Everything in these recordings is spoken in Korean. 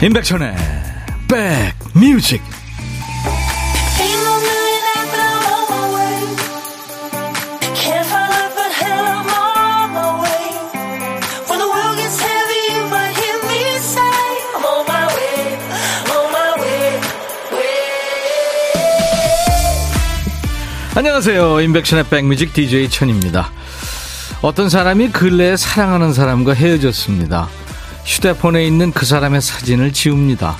임백천의 백뮤직. 안녕하세요. 임백천의 백뮤직 DJ 천입니다. 어떤 사람이 근래에 사랑하는 사람과 헤어졌습니다 휴대폰에 있는 그 사람의 사진을 지웁니다.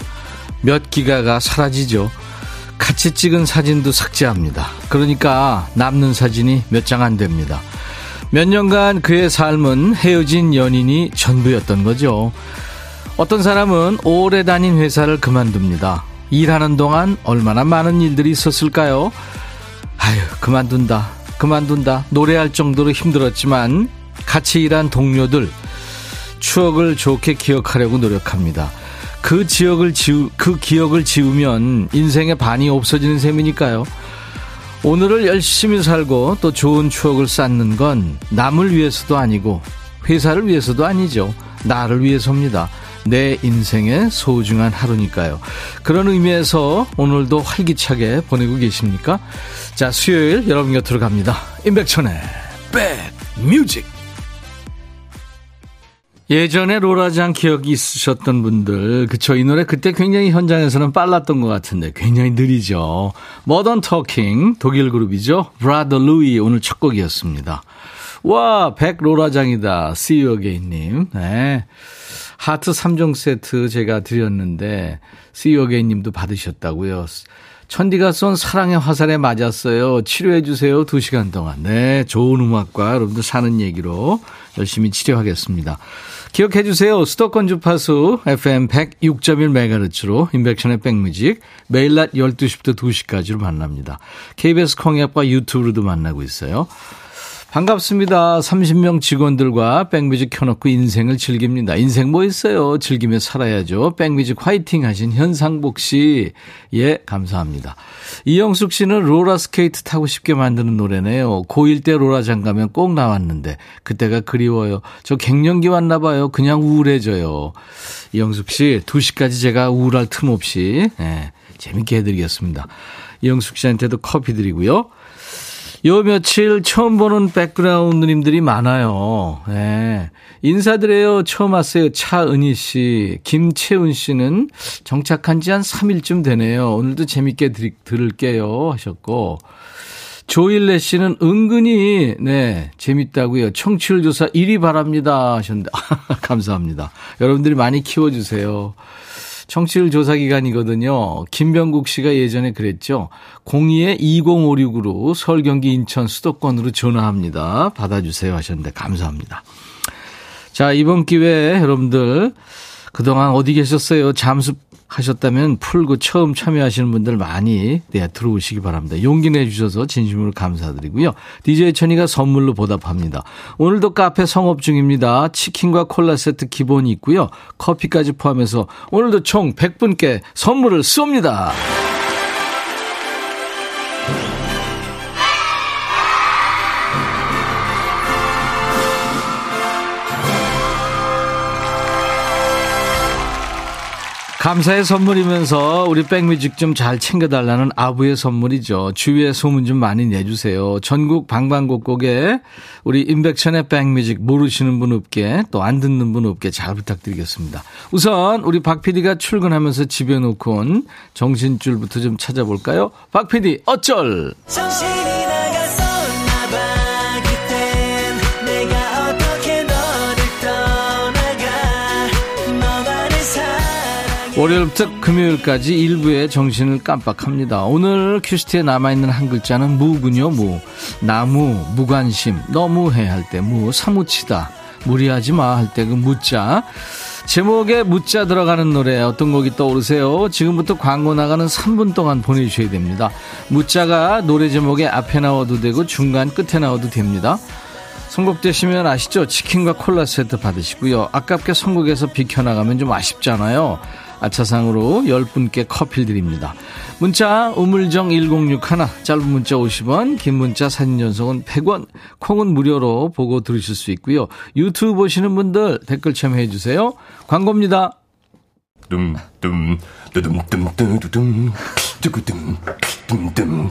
몇 기가가 사라지죠. 같이 찍은 사진도 삭제합니다. 그러니까 남는 사진이 몇 장 안 됩니다. 몇 년간 그의 삶은 헤어진 연인이 전부였던 거죠. 어떤 사람은 오래 다닌 회사를 그만둡니다. 일하는 동안 얼마나 많은 일들이 있었을까요? 아유, 그만둔다. 그만둔다. 노래할 정도로 힘들었지만 같이 일한 동료들, 추억을 좋게 기억하려고 노력합니다. 그 지역을 지우, 그 기억을 지우면 인생의 반이 없어지는 셈이니까요. 오늘을 열심히 살고 또 좋은 추억을 쌓는 건 남을 위해서도 아니고 회사를 위해서도 아니죠. 나를 위해서입니다. 내 인생의 소중한 하루니까요. 그런 의미에서 오늘도 활기차게 보내고 계십니까? 자, 수요일 여러분 곁으로 갑니다. 임백천의 백뮤직. 예전에 로라장 기억이 있으셨던 분들, 그쵸. 이 노래 그때 굉장히 현장에서는 빨랐던 것 같은데 굉장히 느리죠. Modern Talking, 독일 그룹이죠. Brother Louie 오늘 첫 곡이었습니다. 와, 백 로라장이다. See you again님. 네. 하트 3종 세트 제가 드렸는데, See you again님도 받으셨다고요. 천디가 쏜 사랑의 화살에 맞았어요. 치료해 주세요. 2시간 동안. 네. 좋은 음악과 여러분들 사는 얘기로 열심히 치료하겠습니다. 기억해 주세요. 수도권 주파수 FM 106.1MHz로 인백션의 백뮤직 매일 낮 12시부터 2시까지로 만납니다. KBS 콩앱과 유튜브로도 만나고 있어요. 반갑습니다. 30명 직원들과 백뮤직 켜놓고 인생을 즐깁니다. 인생 뭐 있어요? 즐기며 살아야죠. 백뮤직 화이팅 하신 현상복 씨. 예, 감사합니다. 이영숙 씨는 롤러스케이트 타고 싶게 만드는 노래네요. 고1 때 롤라장 가면 꼭 나왔는데 그때가 그리워요. 저 갱년기 왔나 봐요. 그냥 우울해져요. 이영숙 씨, 2시까지 제가 우울할 틈 없이 예, 재밌게 해드리겠습니다. 이영숙 씨한테도 커피 드리고요. 요 며칠 처음 보는 백그라운드님들이 많아요. 네. 인사드려요. 처음 왔어요. 차은희 씨. 김채훈 씨는 정착한 지 한 3일쯤 되네요. 오늘도 재밌게 들, 들을게요. 하셨고. 조일래 씨는 은근히, 네, 재밌다고요. 청취율 조사 1위 바랍니다. 하셨는데, 감사합니다. 여러분들이 많이 키워주세요. 청취율 조사 기간이거든요. 김병국 씨가 예전에 그랬죠. 02-2056으로 서울, 경기, 인천 수도권으로 전화합니다. 받아주세요 하셨는데 감사합니다. 자, 이번 기회에 여러분들 그동안 어디 계셨어요? 잠수 하셨다면 풀고 처음 참여하시는 분들 많이 네, 들어오시기 바랍니다. 용기 내주셔서 진심으로 감사드리고요. DJ 천이가 선물로 보답합니다. 오늘도 카페 성업 중입니다. 치킨과 콜라 세트 기본이 있고요. 커피까지 포함해서 오늘도 총 100분께 선물을 쏩니다. 감사의 선물이면서 우리 백뮤직 좀 잘 챙겨달라는 아부의 선물이죠. 주위에 소문 좀 많이 내주세요. 전국 방방곡곡에 우리 임백천의 백뮤직 모르시는 분 없게 또 안 듣는 분 없게 잘 부탁드리겠습니다. 우선 우리 박 PD가 출근하면서 집에 놓고 온 정신줄부터 좀 찾아볼까요? 박 PD 어쩔! 정신이 월요일부터 금요일까지 일부에 정신을 깜빡합니다. 오늘 큐시트에 남아있는 한 글자는 무군요, 무. 나무, 무관심, 너무해 할 때 무, 사무치다, 무리하지 마 할 때 그 무자. 제목에 무자 들어가는 노래 어떤 곡이 떠오르세요? 지금부터 광고 나가는 3분 동안 보내주셔야 됩니다. 무자가 노래 제목에 앞에 나와도 되고 중간 끝에 나와도 됩니다. 선곡되시면 아시죠? 치킨과 콜라 세트 받으시고요. 아깝게 선곡에서 비켜나가면 좀 아쉽잖아요. 아차상으로 10분께 커피 드립니다. 문자 우물정 1061 짧은 문자 50원 긴 문자 사진 전송은 100원 콩은 무료로 보고 들으실 수 있고요. 유튜브 보시는 분들 댓글 참여해 주세요. 광고입니다. 둠둠 두둠둠 두둠 두구둠 둠둠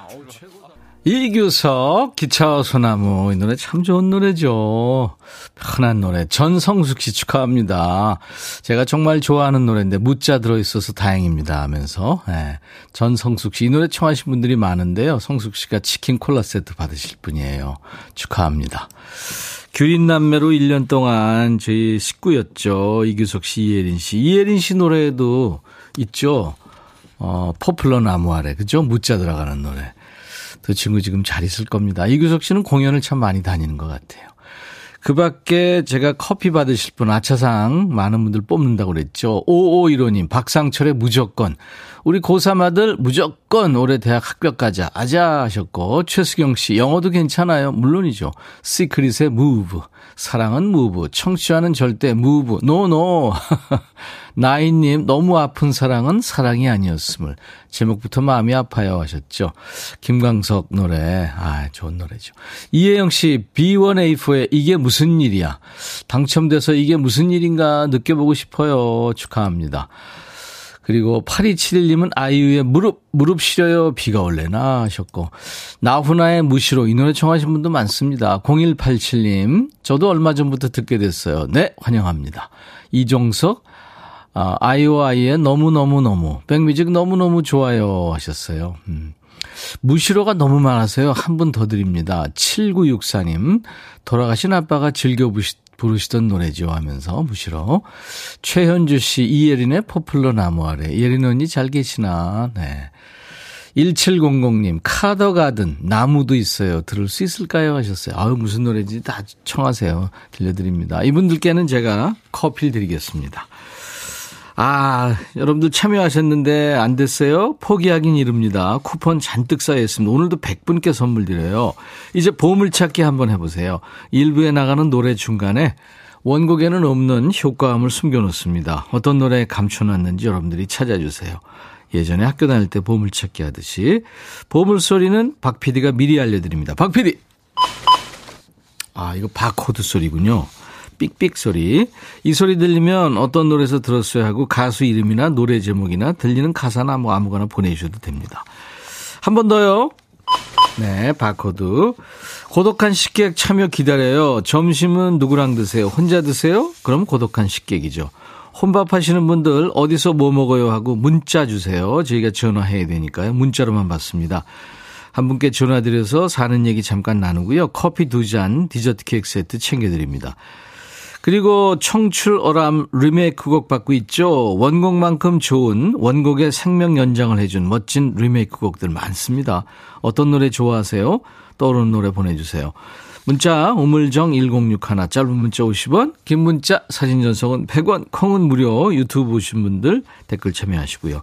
이규석 기차와 소나무 이 노래 참 좋은 노래죠. 편한 노래 전성숙 씨 축하합니다. 제가 정말 좋아하는 노래인데 무자 들어있어서 다행입니다 하면서 네. 전성숙 씨 이 노래 청하신 분들이 많은데요. 성숙 씨가 치킨 콜라 세트 받으실 분이에요. 축하합니다. 규린 남매로 1년 동안 저희 식구였죠. 이규석 씨, 이예린 씨. 이예린 씨 노래도 있죠. 어, 포플러 나무 아래, 그죠? 무자 들어가는 노래. 그 친구 지금 잘 있을 겁니다. 이규석 씨는 공연을 참 많이 다니는 것 같아요. 그 밖에 제가 커피 받으실 분 아차상 많은 분들 뽑는다고 그랬죠. 5515님, 박상철의 무조건. 우리 고3 아들 무조건 올해 대학 합격 가자. 아자 하셨고, 최수경 씨, 영어도 괜찮아요. 물론이죠. 시크릿의 move. 사랑은 move. 청취하는 절대 no, no. 나인님, 너무 아픈 사랑은 사랑이 아니었음을. 제목부터 마음이 아파요 하셨죠. 김광석 노래. 아, 좋은 노래죠. 이혜영 씨, B1A4의 이게 무슨 일이야. 당첨돼서 이게 무슨 일인가 느껴보고 싶어요. 축하합니다. 그리고 8271님은 아이유의 무릎, 무릎 시려요. 비가 올래나 하셨고. 나훈아의 무시로 이 노래 청하신 분도 많습니다. 0187님, 저도 얼마 전부터 듣게 됐어요. 네, 환영합니다. 이종석, 아, 아이오아이의 너무너무너무. 백뮤직 너무너무 좋아요 하셨어요. 음. 무시로가 너무 많아서요. 한 분 더 드립니다. 7964님. 돌아가신 아빠가 즐겨 부르시던 노래죠 하면서 무시로. 최현주 씨, 이예린의 포플러 나무 아래. 예린 언니 잘 계시나? 네. 1700님, 카더가든, 나무도 있어요. 들을 수 있을까요? 하셨어요. 아유, 무슨 노래인지 다 청하세요. 들려드립니다. 이분들께는 제가 커피를 드리겠습니다. 아, 여러분들 참여하셨는데 안 됐어요? 포기하긴 이릅니다. 쿠폰 잔뜩 쌓여있습니다. 오늘도 100분께 선물 드려요. 이제 보물찾기 한번 해보세요. 일부에 나가는 노래 중간에 원곡에는 없는 효과음을 숨겨놓습니다. 어떤 노래에 감춰놨는지 여러분들이 찾아주세요. 예전에 학교 다닐 때 보물찾기 하듯이 보물소리는 박 PD가 미리 알려드립니다. 박 PD! 아, 이거 바코드 소리군요. 삑삑 소리. 이 소리 들리면 어떤 노래에서 들었어야 하고 가수 이름이나 노래 제목이나 들리는 가사나 뭐 아무거나 보내주셔도 됩니다. 한 번 더요. 네, 바코드. 고독한 식객 참여 기다려요. 점심은 누구랑 드세요? 혼자 드세요? 그럼 고독한 식객이죠. 혼밥 하시는 분들 어디서 뭐 먹어요 하고 문자 주세요. 저희가 전화해야 되니까요. 문자로만 받습니다. 한 분께 전화드려서 사는 얘기 잠깐 나누고요. 커피 두 잔, 디저트 케이크 세트 챙겨드립니다. 그리고 청출어람 리메이크곡 받고 있죠. 원곡만큼 좋은 원곡의 생명 연장을 해준 멋진 리메이크곡들 많습니다. 어떤 노래 좋아하세요? 떠오르는 노래 보내주세요. 문자 우물정 1061 짧은 문자 50원 긴 문자 사진 전송은 100원 콩은 무료 유튜브 보신 분들 댓글 참여하시고요.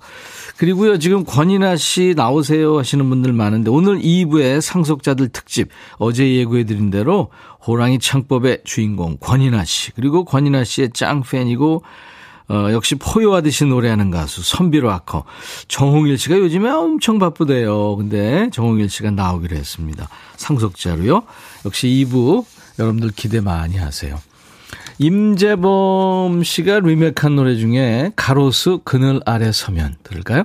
그리고요 지금 권인아 씨 나오세요 하시는 분들 많은데 오늘 2부의 상속자들 특집 어제 예고해드린 대로 호랑이 창법의 주인공 권인아 씨 그리고 권인아 씨의 짱 팬이고 어, 역시 포효하듯이 노래하는 가수 선비로 아커 정홍일 씨가 요즘에 엄청 바쁘대요. 근데 정홍일 씨가 나오기로 했습니다. 상속자로요. 역시 2부 여러분들 기대 많이 하세요. 임재범 씨가 리메이크한 노래 중에 가로수 그늘 아래 서면 들을까요?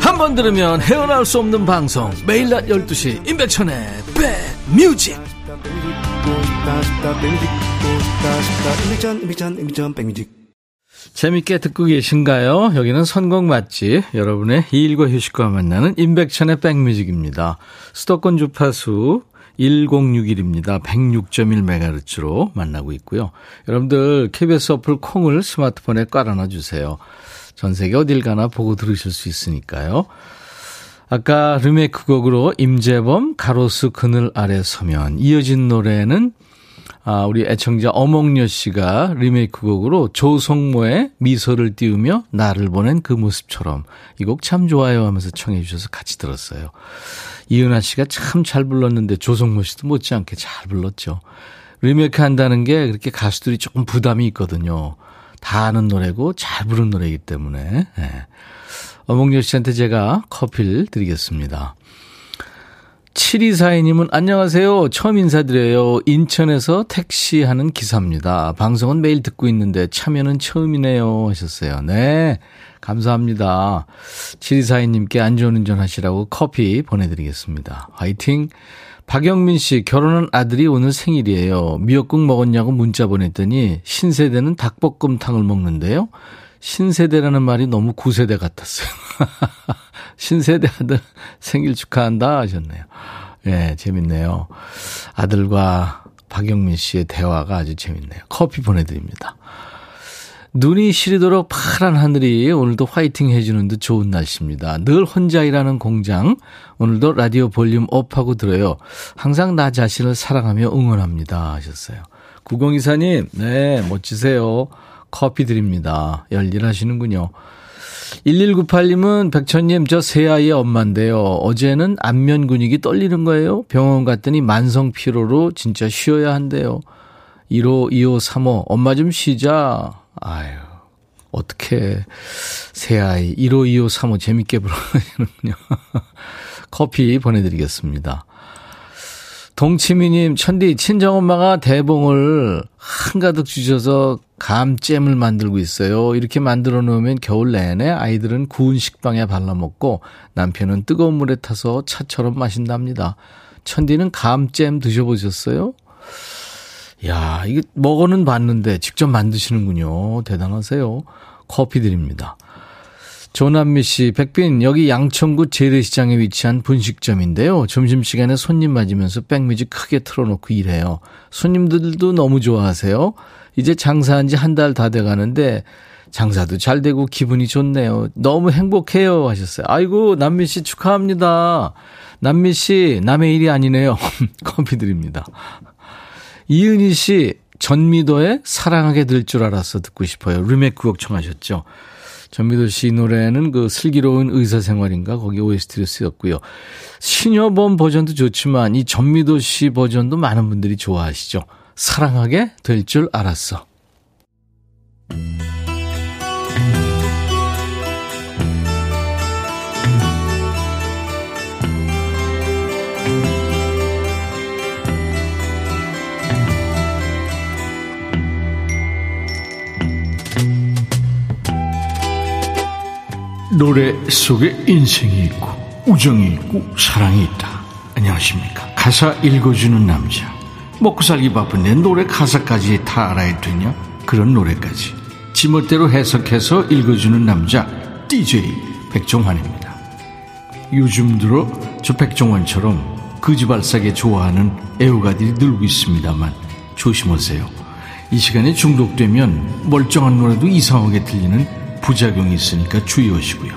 한 번 들으면 헤어나올 수 없는 방송 매일 낮 12시 임백천의 백뮤직 재밌게 듣고 계신가요? 여기는 선곡 맛집, 여러분의 일과 휴식과 만나는 임백천의 백뮤직입니다. 수도권 주파수 1061입니다. 106.1MHz로 만나고 있고요. 여러분들 KBS 어플 콩을 스마트폰에 깔아놔 주세요. 전 세계 어딜 가나 보고 들으실 수 있으니까요. 아까 리메이크 곡으로 임재범 가로수 그늘 아래 서면 이어진 노래는 아, 우리 애청자 어몽여 씨가 리메이크 곡으로 조성모의 미소를 띄우며 나를 보낸 그 모습처럼 이 곡 참 좋아요 하면서 청해 주셔서 같이 들었어요. 이은하 씨가 참 잘 불렀는데 조성모 씨도 못지않게 잘 불렀죠. 리메이크 한다는 게 그렇게 가수들이 조금 부담이 있거든요. 다 아는 노래고 잘 부른 노래이기 때문에. 네. 어몽여 씨한테 제가 커피를 드리겠습니다. 7242님은 안녕하세요. 처음 인사드려요. 인천에서 택시하는 기사입니다. 방송은 매일 듣고 있는데 참여는 처음이네요. 하셨어요. 네. 감사합니다. 7242님께 안전운전 하시라고 커피 보내드리겠습니다. 화이팅! 박영민 씨, 결혼한 아들이 오늘 생일이에요. 미역국 먹었냐고 문자 보냈더니 신세대는 닭볶음탕을 먹는데요. 신세대라는 말이 너무 구세대 같았어요. 신세대 아들 생일 축하한다 하셨네요. 예, 네, 재밌네요. 아들과 박영민 씨의 대화가 아주 재밌네요. 커피 보내드립니다. 눈이 시리도록 파란 하늘이 오늘도 화이팅 해주는 듯 좋은 날씨입니다. 늘 혼자 일하는 공장. 오늘도 라디오 볼륨 업하고 들어요. 항상 나 자신을 사랑하며 응원합니다. 하셨어요. 구공이사님, 네, 멋지세요. 커피 드립니다. 열일하시는군요. 1198님은 백천님 저 새아이의 엄마인데요. 어제는 안면 근육이 떨리는 거예요. 병원 갔더니 만성 피로로 진짜 쉬어야 한대요. 1호, 2호, 3호 엄마 좀 쉬자. 아유 어떻게 새 아이 1호, 2호, 3호 재밌게 불러주는군요. 커피 보내드리겠습니다. 동치미님, 천디, 친정엄마가 대봉을 한가득 주셔서 감잼을 만들고 있어요. 이렇게 만들어 놓으면 겨울 내내 아이들은 구운 식빵에 발라 먹고 남편은 뜨거운 물에 타서 차처럼 마신답니다. 천디는 감잼 드셔보셨어요? 야, 이게 먹어는 봤는데 직접 만드시는군요. 대단하세요. 커피 드립니다. 조남미 씨, 백빈, 여기 양천구 재래시장에 위치한 분식점인데요. 점심시간에 손님 맞으면서 백뮤직 크게 틀어놓고 일해요. 손님들도 너무 좋아하세요. 이제 장사한 지 한 달 다 돼가는데 장사도 잘 되고 기분이 좋네요. 너무 행복해요. 하셨어요. 아이고, 남미 씨 축하합니다. 남미 씨, 남의 일이 아니네요. 커피 드립니다. 이은희 씨, 전미도의 사랑하게 될 줄 알았어 듣고 싶어요. 리메이크 곡 청하셨죠. 전미도 씨 노래는 그 슬기로운 의사 생활인가 거기 OST로 쓰였고요. 신여범 버전도 좋지만 이 전미도 씨 버전도 많은 분들이 좋아하시죠. 사랑하게 될 줄 알았어. 노래 속에 인생이 있고 우정이 있고 사랑이 있다. 안녕하십니까. 가사 읽어주는 남자. 먹고 살기 바쁜데 노래 가사까지 다 알아야 되냐? 그런 노래까지. 지멋대로 해석해서 읽어주는 남자 DJ 백종환입니다. 요즘 들어 저 백종환처럼 거지발사게 좋아하는 애호가들이 늘고 있습니다만 조심하세요. 이 시간에 중독되면 멀쩡한 노래도 이상하게 들리는 부작용이 있으니까 주의하시고요.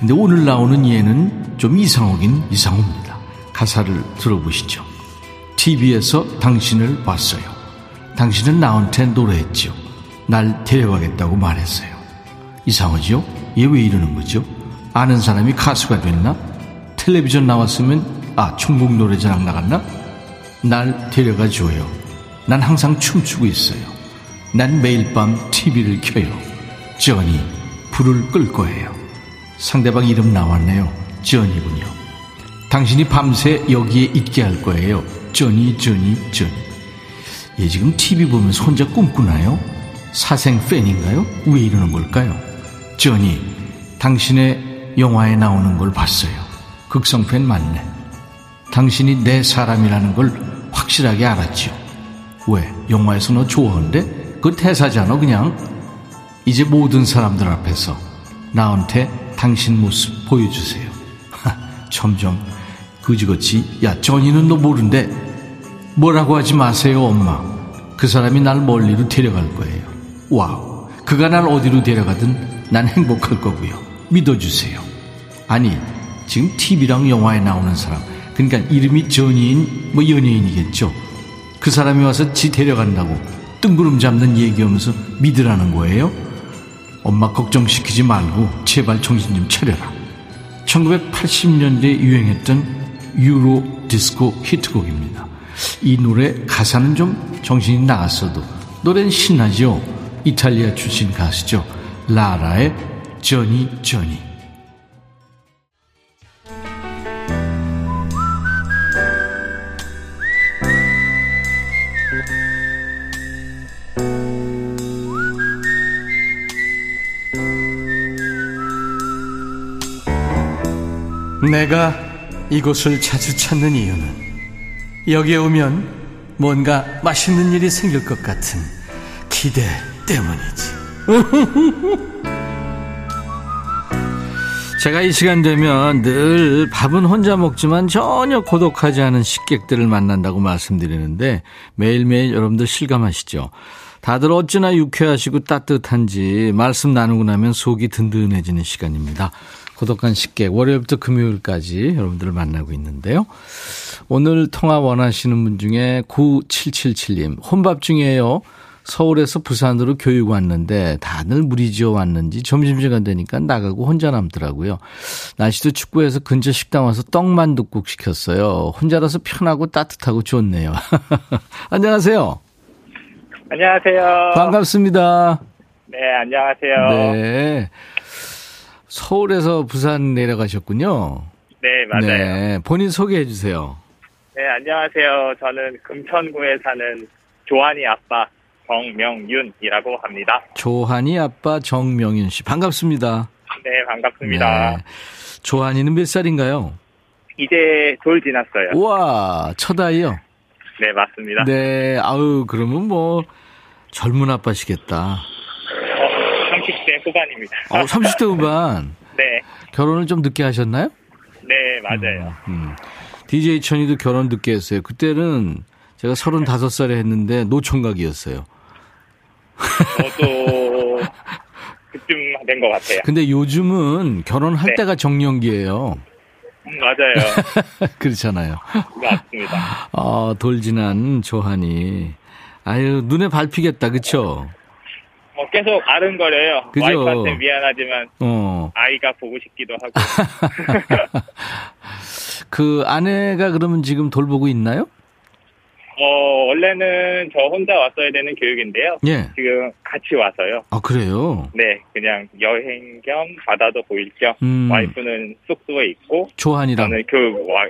근데 오늘 나오는 예는 좀 이상하긴 이상합니다. 가사를 들어보시죠. TV에서 당신을 봤어요. 당신은 나한테 노래했죠. 날 데려가겠다고 말했어요. 이상하죠? 얘왜 이러는 거죠? 아는 사람이 가수가 됐나? 텔레비전 나왔으면 아 충북 노래자랑 나갔나? 날 데려가 줘요. 난 항상 춤추고 있어요. 난 매일 밤 TV를 켜요. 쩌니 불을 끌 거예요. 상대방 이름 나왔네요. 쩌니군요. 당신이 밤새 여기에 있게 할 거예요. 쩌니 쩌니 쩌니. 얘 지금 TV 보면서 혼자 꿈꾸나요? 사생 팬인가요? 왜 이러는 걸까요? 쩌니 당신의 영화에 나오는 걸 봤어요. 극성 팬 맞네. 당신이 내 사람이라는 걸 확실하게 알았죠. 왜? 영화에서 너 좋아하는데? 그 대사잖아 그냥. 이제 모든 사람들 앞에서 나한테 당신 모습 보여주세요. 점점 그지같이 야 전이는 너 모른대 뭐라고 하지 마세요 엄마. 그 사람이 날 멀리로 데려갈 거예요. 와우 그가 날 어디로 데려가든 난 행복할 거고요. 믿어주세요. 아니 지금 TV랑 영화에 나오는 사람 그러니까 이름이 전이인 뭐 연예인이겠죠. 그 사람이 와서 지 데려간다고 뜬구름 잡는 얘기하면서 믿으라는 거예요 엄마 걱정시키지 말고 제발 정신 좀 차려라 1980년대에 유행했던 유로 디스코 히트곡입니다. 이 노래 가사는 좀 정신이 나갔어도 노래는 신나죠. 이탈리아 출신 가수죠. 라라의 저니 저니. 내가 이곳을 자주 찾는 이유는 여기에 오면 뭔가 맛있는 일이 생길 것 같은 기대 때문이지. 제가 이 시간 되면 늘 밥은 혼자 먹지만 전혀 고독하지 않은 식객들을 만난다고 말씀드리는데 매일매일 여러분들 실감하시죠? 다들 어찌나 유쾌하시고 따뜻한지 말씀 나누고 나면 속이 든든해지는 시간입니다. 고독한 식객 월요일부터 금요일까지 여러분들을 만나고 있는데요. 오늘 통화 원하시는 분 중에 9777님 혼밥 중이에요. 서울에서 부산으로 교육 왔는데 다들 무리지어 왔는지 점심시간 되니까 나가고 혼자 남더라고요. 날씨도 춥고해서 근처 식당 와서 떡만둣국 시켰어요. 혼자라서 편하고 따뜻하고 좋네요. 안녕하세요. 안녕하세요. 반갑습니다. 네, 안녕하세요. 네. 서울에서 부산 내려가셨군요. 네, 맞아요. 네. 네. 본인 소개해 주세요. 안녕하세요. 저는 금천구에 사는 조한이 아빠 정명윤이라고 합니다. 조한이 아빠 정명윤 씨. 반갑습니다. 네, 반갑습니다. 네. 조한이는 몇 살인가요? 이제 돌 지났어요. 우와, 첫 아이요? 네, 맞습니다. 네, 아우, 그러면 뭐, 젊은 아빠시겠다. 어, 30대 후반입니다. 어, 30대 후반? 네. 결혼을 좀 늦게 하셨나요? 네, 맞아요. 음, 음. DJ 천이도 결혼 늦게 했어요. 그때는 제가 35살에 했는데 노총각이었어요. 저도 그쯤 된 것 같아요. 근데 요즘은 결혼할 네. 때가 정년기예요. 음, 맞아요. 그렇잖아요. 맞습니다. 아, 돌진한 조한이. 아유, 눈에 밟히겠다, 그쵸? 뭐 계속 아른거려요. 그죠? 와이프한테 미안하지만 어. 아이가 보고 싶기도 하고. 그 아내가 그러면 지금 돌보고 있나요? 어, 원래는 저 혼자 왔어야 되는 교육인데요. 예. 지금 같이 와서요. 아, 그래요? 네, 그냥 여행 겸 바다도 보일 겸 음. 와이프는 숙소에 있고 조한이랑 저는 교육 와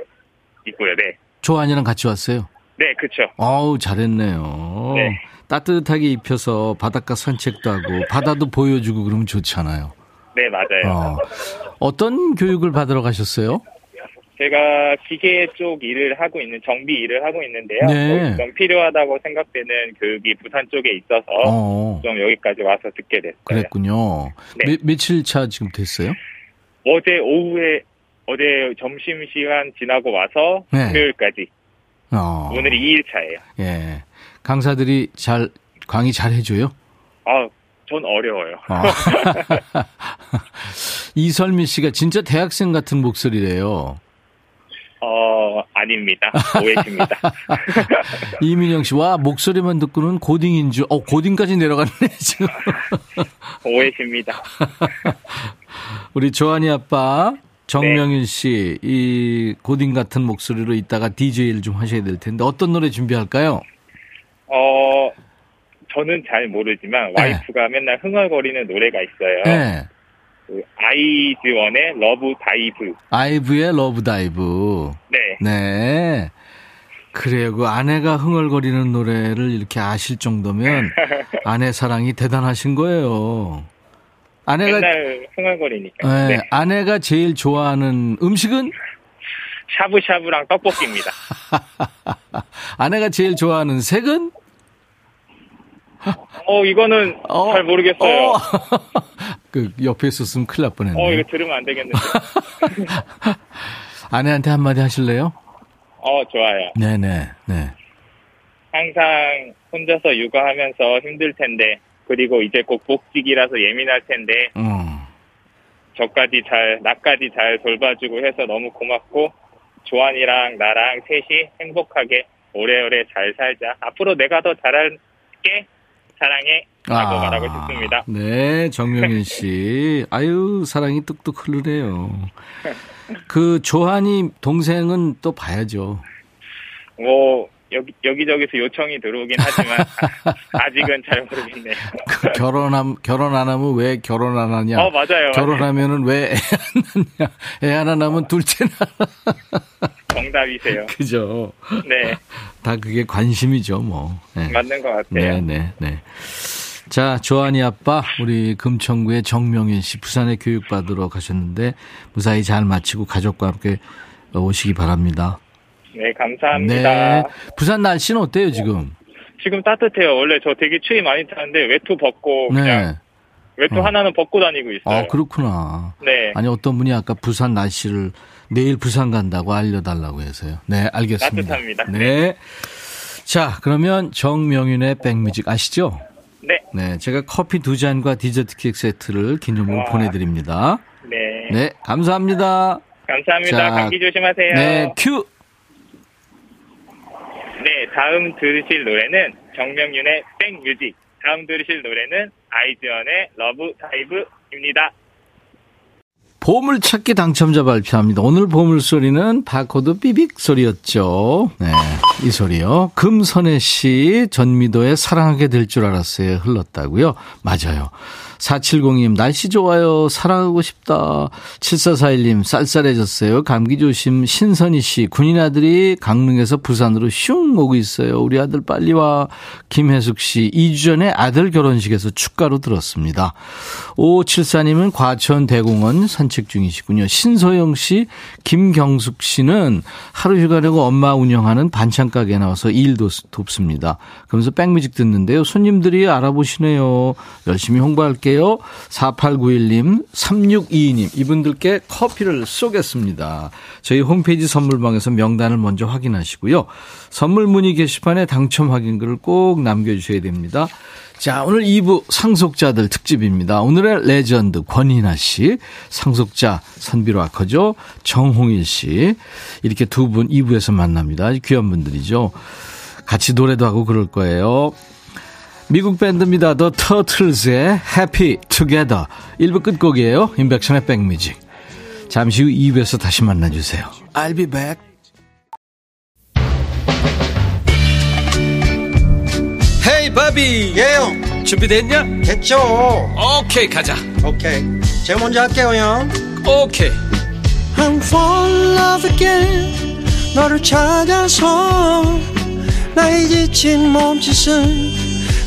있고요. 네. 조한이랑 같이 왔어요? 네, 그렇죠. 아우, 잘했네요. 네. 따뜻하게 입혀서 바닷가 산책도 하고 바다도 보여주고 그러면 좋잖아요. 네, 맞아요. 어. 떤 교육을 받으러 가셨어요? 제가 기계 쪽 일을 하고 있는 정비 일을 하고 있는데요. 네. 좀 필요하다고 생각되는 교육이 부산 쪽에 있어서 어. 좀 여기까지 와서 듣게 됐어요. 그랬군요. 네. 며, 며칠 차 지금 됐어요? 어제 오후에 어제 점심 시간 지나고 와서 네. 금요일까지. 어. 오늘이 2일 차예요. 예. 강사들이 잘 강의 잘 해줘요? 아, 전 어려워요. 아. 이설미 씨가 진짜 대학생 같은 목소리래요. 어, 아닙니다. 오해십니다. 이민영 씨, 와, 목소리만 듣고는 고딩인 줄, 어, 고딩까지 내려갔네, 지금. 오해십니다. 우리 조한이 아빠, 정명윤 네. 씨, 이 고딩 같은 목소리로 이따가 DJ를 좀 하셔야 될 텐데, 어떤 노래 준비할까요? 어, 저는 잘 모르지만, 네. 와이프가 맨날 흥얼거리는 노래가 있어요. 네. 그 아이즈원의 Love Dive. 아이브의 Love Dive. 네. 네. 그래요. 그 아내가 흥얼거리는 노래를 이렇게 아실 정도면 아내 사랑이 대단하신 거예요. 아내가 맨날 흥얼거리니까. 네, 네. 아내가 제일 좋아하는 음식은 샤브샤브랑 떡볶이입니다. 아내가 제일 좋아하는 색은 어, 이거는 어, 잘 모르겠어요. 어. 그 옆에 있었으면 큰일 날 뻔했네. 어, 이거 들으면 안 되겠는데. 아내한테 한마디 하실래요? 어, 좋아요. 네네, 네. 항상 혼자서 육아하면서 힘들 텐데, 그리고 이제 꼭 복직이라서 예민할 텐데, 음. 저까지 잘, 나까지 잘 돌봐주고 해서 너무 고맙고, 조한이랑 나랑 셋이 행복하게 오래오래 잘 살자. 앞으로 내가 더 잘할게. 사랑해. 라고 아, 말하고 싶습니다. 네, 정명현 씨. 아유, 사랑이 뚝뚝 흐르네요. 그 조한이 동생은 또 봐야죠. 뭐, 여기, 여기저기서 요청이 들어오긴 하지만, 아직은 잘 모르겠네요. 그 결혼함, 결혼 안 하면 왜 결혼 안 하냐? 어, 맞아요. 결혼하면은 왜 애 안 낳냐? 애 하나 낳으면 둘째 낳아. 정답이세요. 그죠? 네. 다 그게 관심이죠, 뭐. 네. 맞는 것 같아요. 네, 네, 네. 자, 조한이 아빠, 우리 금천구의 정명인 씨, 부산에 교육받으러 가셨는데, 무사히 잘 마치고 가족과 함께 오시기 바랍니다. 네, 감사합니다. 네. 부산 날씨는 어때요, 지금? 지금 따뜻해요. 원래 저 되게 추위 많이 타는데 외투 벗고 네. 그냥 네. 외투 어. 하나는 벗고 다니고 있어요. 아, 그렇구나. 네. 아니 어떤 분이 아까 부산 날씨를 내일 부산 간다고 알려달라고 해서요. 네, 알겠습니다. 따뜻합니다. 네. 자, 그러면 정명윤의 백뮤직 아시죠? 네. 네, 제가 커피 두 잔과 디저트 케이크 세트를 기념으로 와. 보내드립니다. 네. 네, 감사합니다. 감사합니다. 자, 감기 조심하세요. 네, 큐. 네, 다음 들으실 노래는 정명윤의 백뮤직. 다음 들으실 노래는 아이즈원의 Love Dive입니다. 보물찾기 당첨자 발표합니다. 오늘 보물소리는 바코드 삐빅 소리였죠. 네, 이 소리요. 금선혜 씨, 전미도의 사랑하게 될 줄 알았어요. 흘렀다고요? 맞아요. 4702님, 날씨 좋아요. 사랑하고 싶다. 7441님, 쌀쌀해졌어요. 감기 조심. 신선희 씨, 군인 아들이 강릉에서 부산으로 슝 오고 있어요. 우리 아들 빨리 와. 김혜숙 씨, 2주 전에 아들 결혼식에서 축가로 들었습니다. 5574님은 과천 대공원 산책 중이시군요. 신소영 씨, 김경숙 씨는 하루 휴가 내고 엄마 운영하는 반찬 가게 나와서 일도 돕습니다. 그러면서 백뮤직 듣는데요. 손님들이 알아보시네요. 열심히 홍보할게요. 드릴게요. 4891님, 3622님, 이분들께 커피를 쏘겠습니다. 저희 홈페이지 선물방에서 명단을 먼저 확인하시고요. 선물 문의 게시판에 당첨 확인글을 꼭 남겨주셔야 됩니다. 자, 오늘 2부 상속자들 특집입니다. 오늘의 레전드 권인하 씨, 상속자 선비 락커죠. 정홍일 씨. 이렇게 두 분 2부에서 만납니다. 귀한 분들이죠. 같이 노래도 하고 그럴 거예요. 미국 밴드입니다. The Turtles의 Happy Together. 1부 끝곡이에요. 인백션의 백뮤직. 잠시 후 2부에서 다시 만나주세요. I'll be back. 헤이 바비 예영 준비됐냐? 됐죠 오케이 가자 오케이 제가 먼저 할게요 형 오케이 I'm fall in love again 너를 찾아서 나의 지친 몸짓은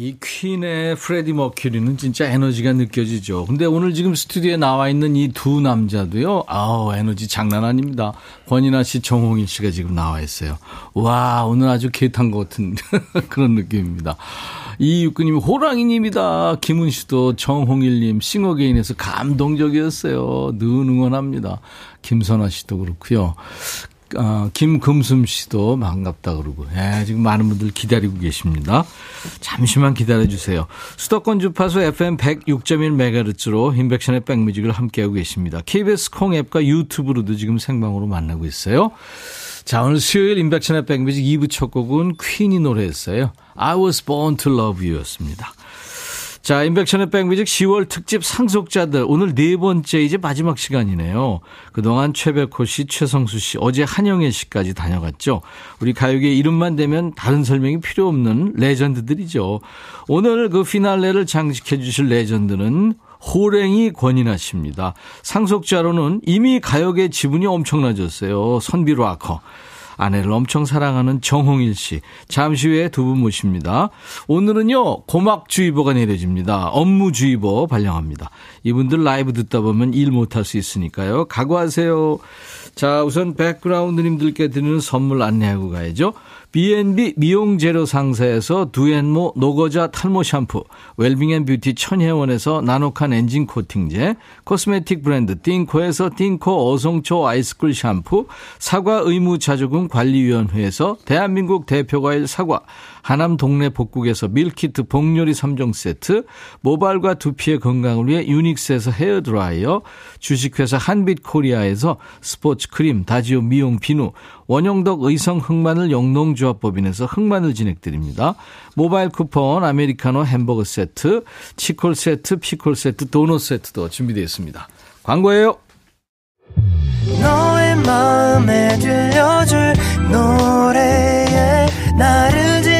이 퀸의 프레디 머큐리는 진짜 에너지가 느껴지죠. 근데 오늘 지금 스튜디오에 나와 있는 이 두 남자도요, 아우, 에너지 장난 아닙니다. 권인아 씨, 정홍일 씨가 지금 나와 있어요. 와, 오늘 아주 개탄 것 같은 그런 느낌입니다. 이육구님, 호랑이님이다. 김은 씨도 정홍일님, 싱어게인에서 감동적이었어요. 늘 응원합니다. 김선아 씨도 그렇고요. 어, 김금숨 씨도 반갑다 그러고, 예, 지금 많은 분들 기다리고 계십니다. 잠시만 기다려 주세요. 수도권 주파수 FM 106.1MHz로 인백션의 백뮤직을 함께하고 계십니다. KBS 콩 앱과 유튜브로도 지금 생방으로 만나고 있어요. 자, 오늘 수요일 인백션의 백뮤직 2부 첫 곡은 퀸이 노래했어요. I was born to love you 였습니다. 자, 인백션의 백뮤직 10월 특집 상속자들. 오늘 네 번째 이제 마지막 시간이네요. 그동안 최백호 씨, 최성수 씨, 어제 한영애 씨까지 다녀갔죠. 우리 가요계 이름만 대면 다른 설명이 필요 없는 레전드들이죠. 오늘 그 피날레를 장식해 주실 레전드는 호랭이 권인하 씨입니다. 상속자로는 이미 가요계 지분이 엄청나졌어요. 선비 락커. 아내를 엄청 사랑하는 정홍일 씨. 잠시 후에 두 분 모십니다. 오늘은요, 고막주의보가 내려집니다. 업무주의보 발령합니다. 이분들 라이브 듣다 보면 일 못할 수 있으니까요. 각오하세요. 자, 우선 백그라운드님들께 드리는 선물 안내하고 가야죠. B&B 미용 재료 상사에서 두앤모 노거자 탈모 샴푸, 웰빙앤뷰티 천혜원에서 나노칸 엔진 코팅제, 코스메틱 브랜드 띵코에서 띵코 어성초 아이스쿨 샴푸, 사과 의무 자조금 관리위원회에서 대한민국 대표과일 사과, 하남 동네 복국에서 밀키트 복요리 3종 세트, 모발과 두피의 건강을 위해 유닉스에서 헤어드라이어, 주식회사 한빛코리아에서 스포츠 크림, 다지오 미용 비누, 원형덕 의성 흑마늘 영농조합법인에서 흑마늘 진행드립니다. 모바일 쿠폰, 아메리카노 햄버거 세트, 치콜 세트, 피콜 세트, 도넛 세트도 준비되어 있습니다. 광고예요. 너의 마음에 들려줄 노래에 나를 지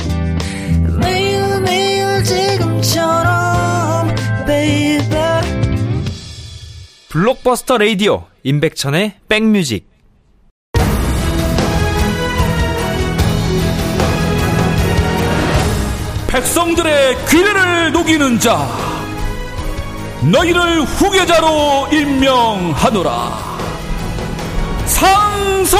지금처럼 baby. 블록버스터 레이디오 임백천의 백뮤직. 백성들의 귀를 녹이는 자 너희를 후계자로 임명하노라. 상속자들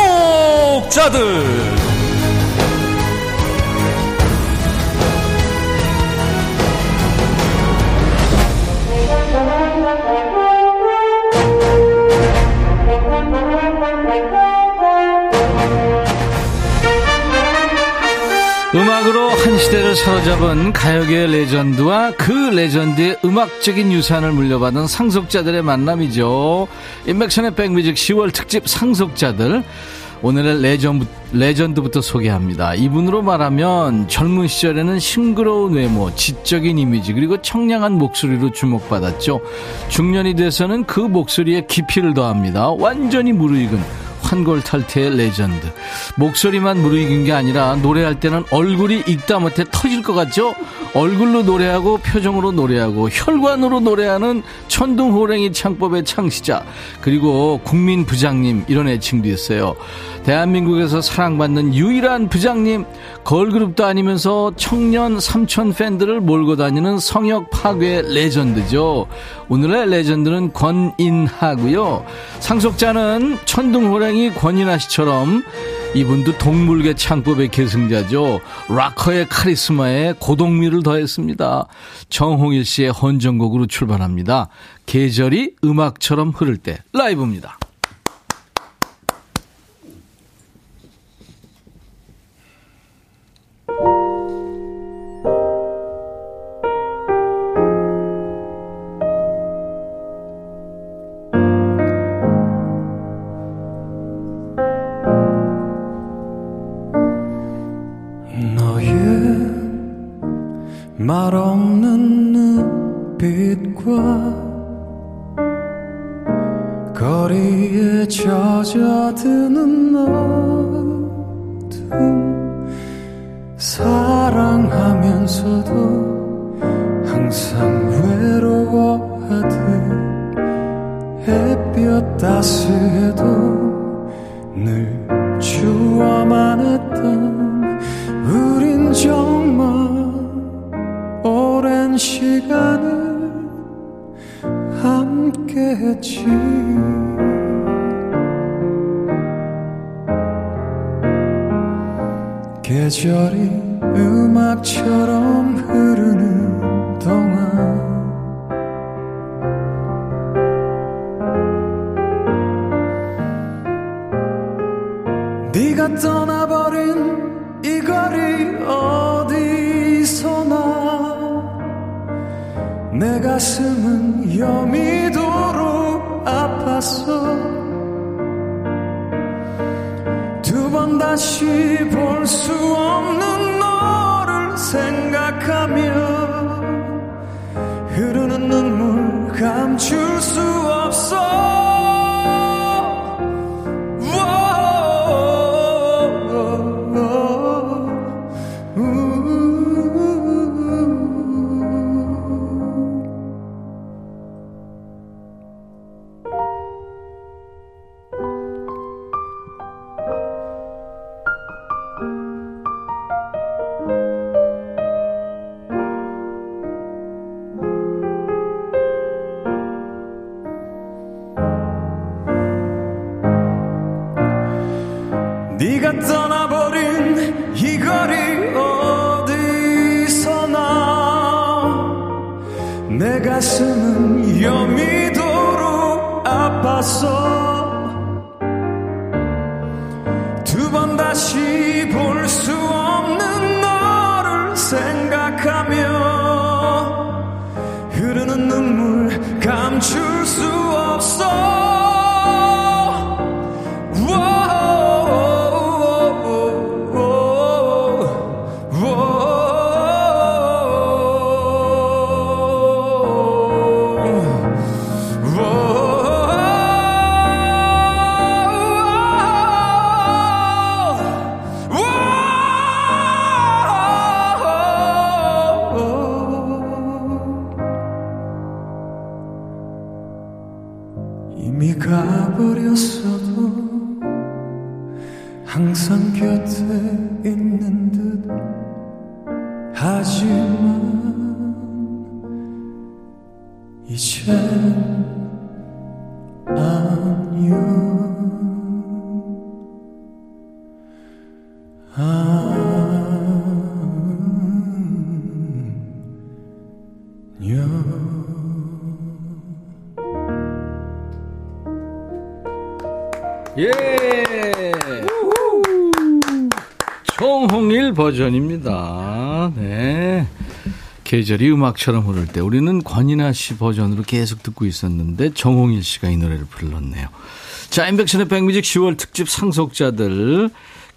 음악으로 한 시대를 사로잡은 가요계의 레전드와 그 레전드의 음악적인 유산을 물려받은 상속자들의 만남이죠. 임백천의 백뮤직 10월 특집 상속자들. 오늘의 레전드, 레전드부터 소개합니다. 이분으로 말하면 젊은 시절에는 싱그러운 외모, 지적인 이미지, 그리고 청량한 목소리로 주목받았죠. 중년이 돼서는 그 목소리에 깊이를 더합니다. 완전히 무르익은 환골 탈태의 레전드. 목소리만 무르익은 게 아니라 노래할 때는 얼굴이 익다 못해 터질 것 같죠? 얼굴로 노래하고 표정으로 노래하고 혈관으로 노래하는 천둥호랭이 창법의 창시자. 그리고 국민 부장님 이런 애칭도 있어요. 대한민국에서 사랑받는 유일한 부장님. 걸그룹도 아니면서 청년 삼촌 팬들을 몰고 다니는 성역 파괴 레전드죠. 오늘의 레전드는 권인하고요. 상속자는 천둥호랭이 권인하 씨처럼 이분도 동물계 창법의 계승자죠. 락커의 카리스마에 고동미를 더했습니다. 정홍일 씨의 헌정곡으로 출발합니다. 계절이 음악처럼 흐를 때 라이브입니다. 빛과 거리에 젖어드는 어둠 사랑하면서도 항상 외로워하듯 햇볕 따스해도 함께했지. 계절이 음악처럼 흐르는 동안 네가 떠나버린 이 거리 어디서나 내 가슴은 여미도록 아팠어 두 번 다시 볼 수 없는 너를 생각하며 흐르는 눈물 감출 수 없어 흐르는 눈물 감출 수 없어 버전입니다. 네. 계절이 음악처럼 흐를 때 우리는 권인하 씨 버전으로 계속 듣고 있었는데 정홍일 씨가 이 노래를 불렀네요. 자, 임백천의 백뮤직 10월 특집 상속자들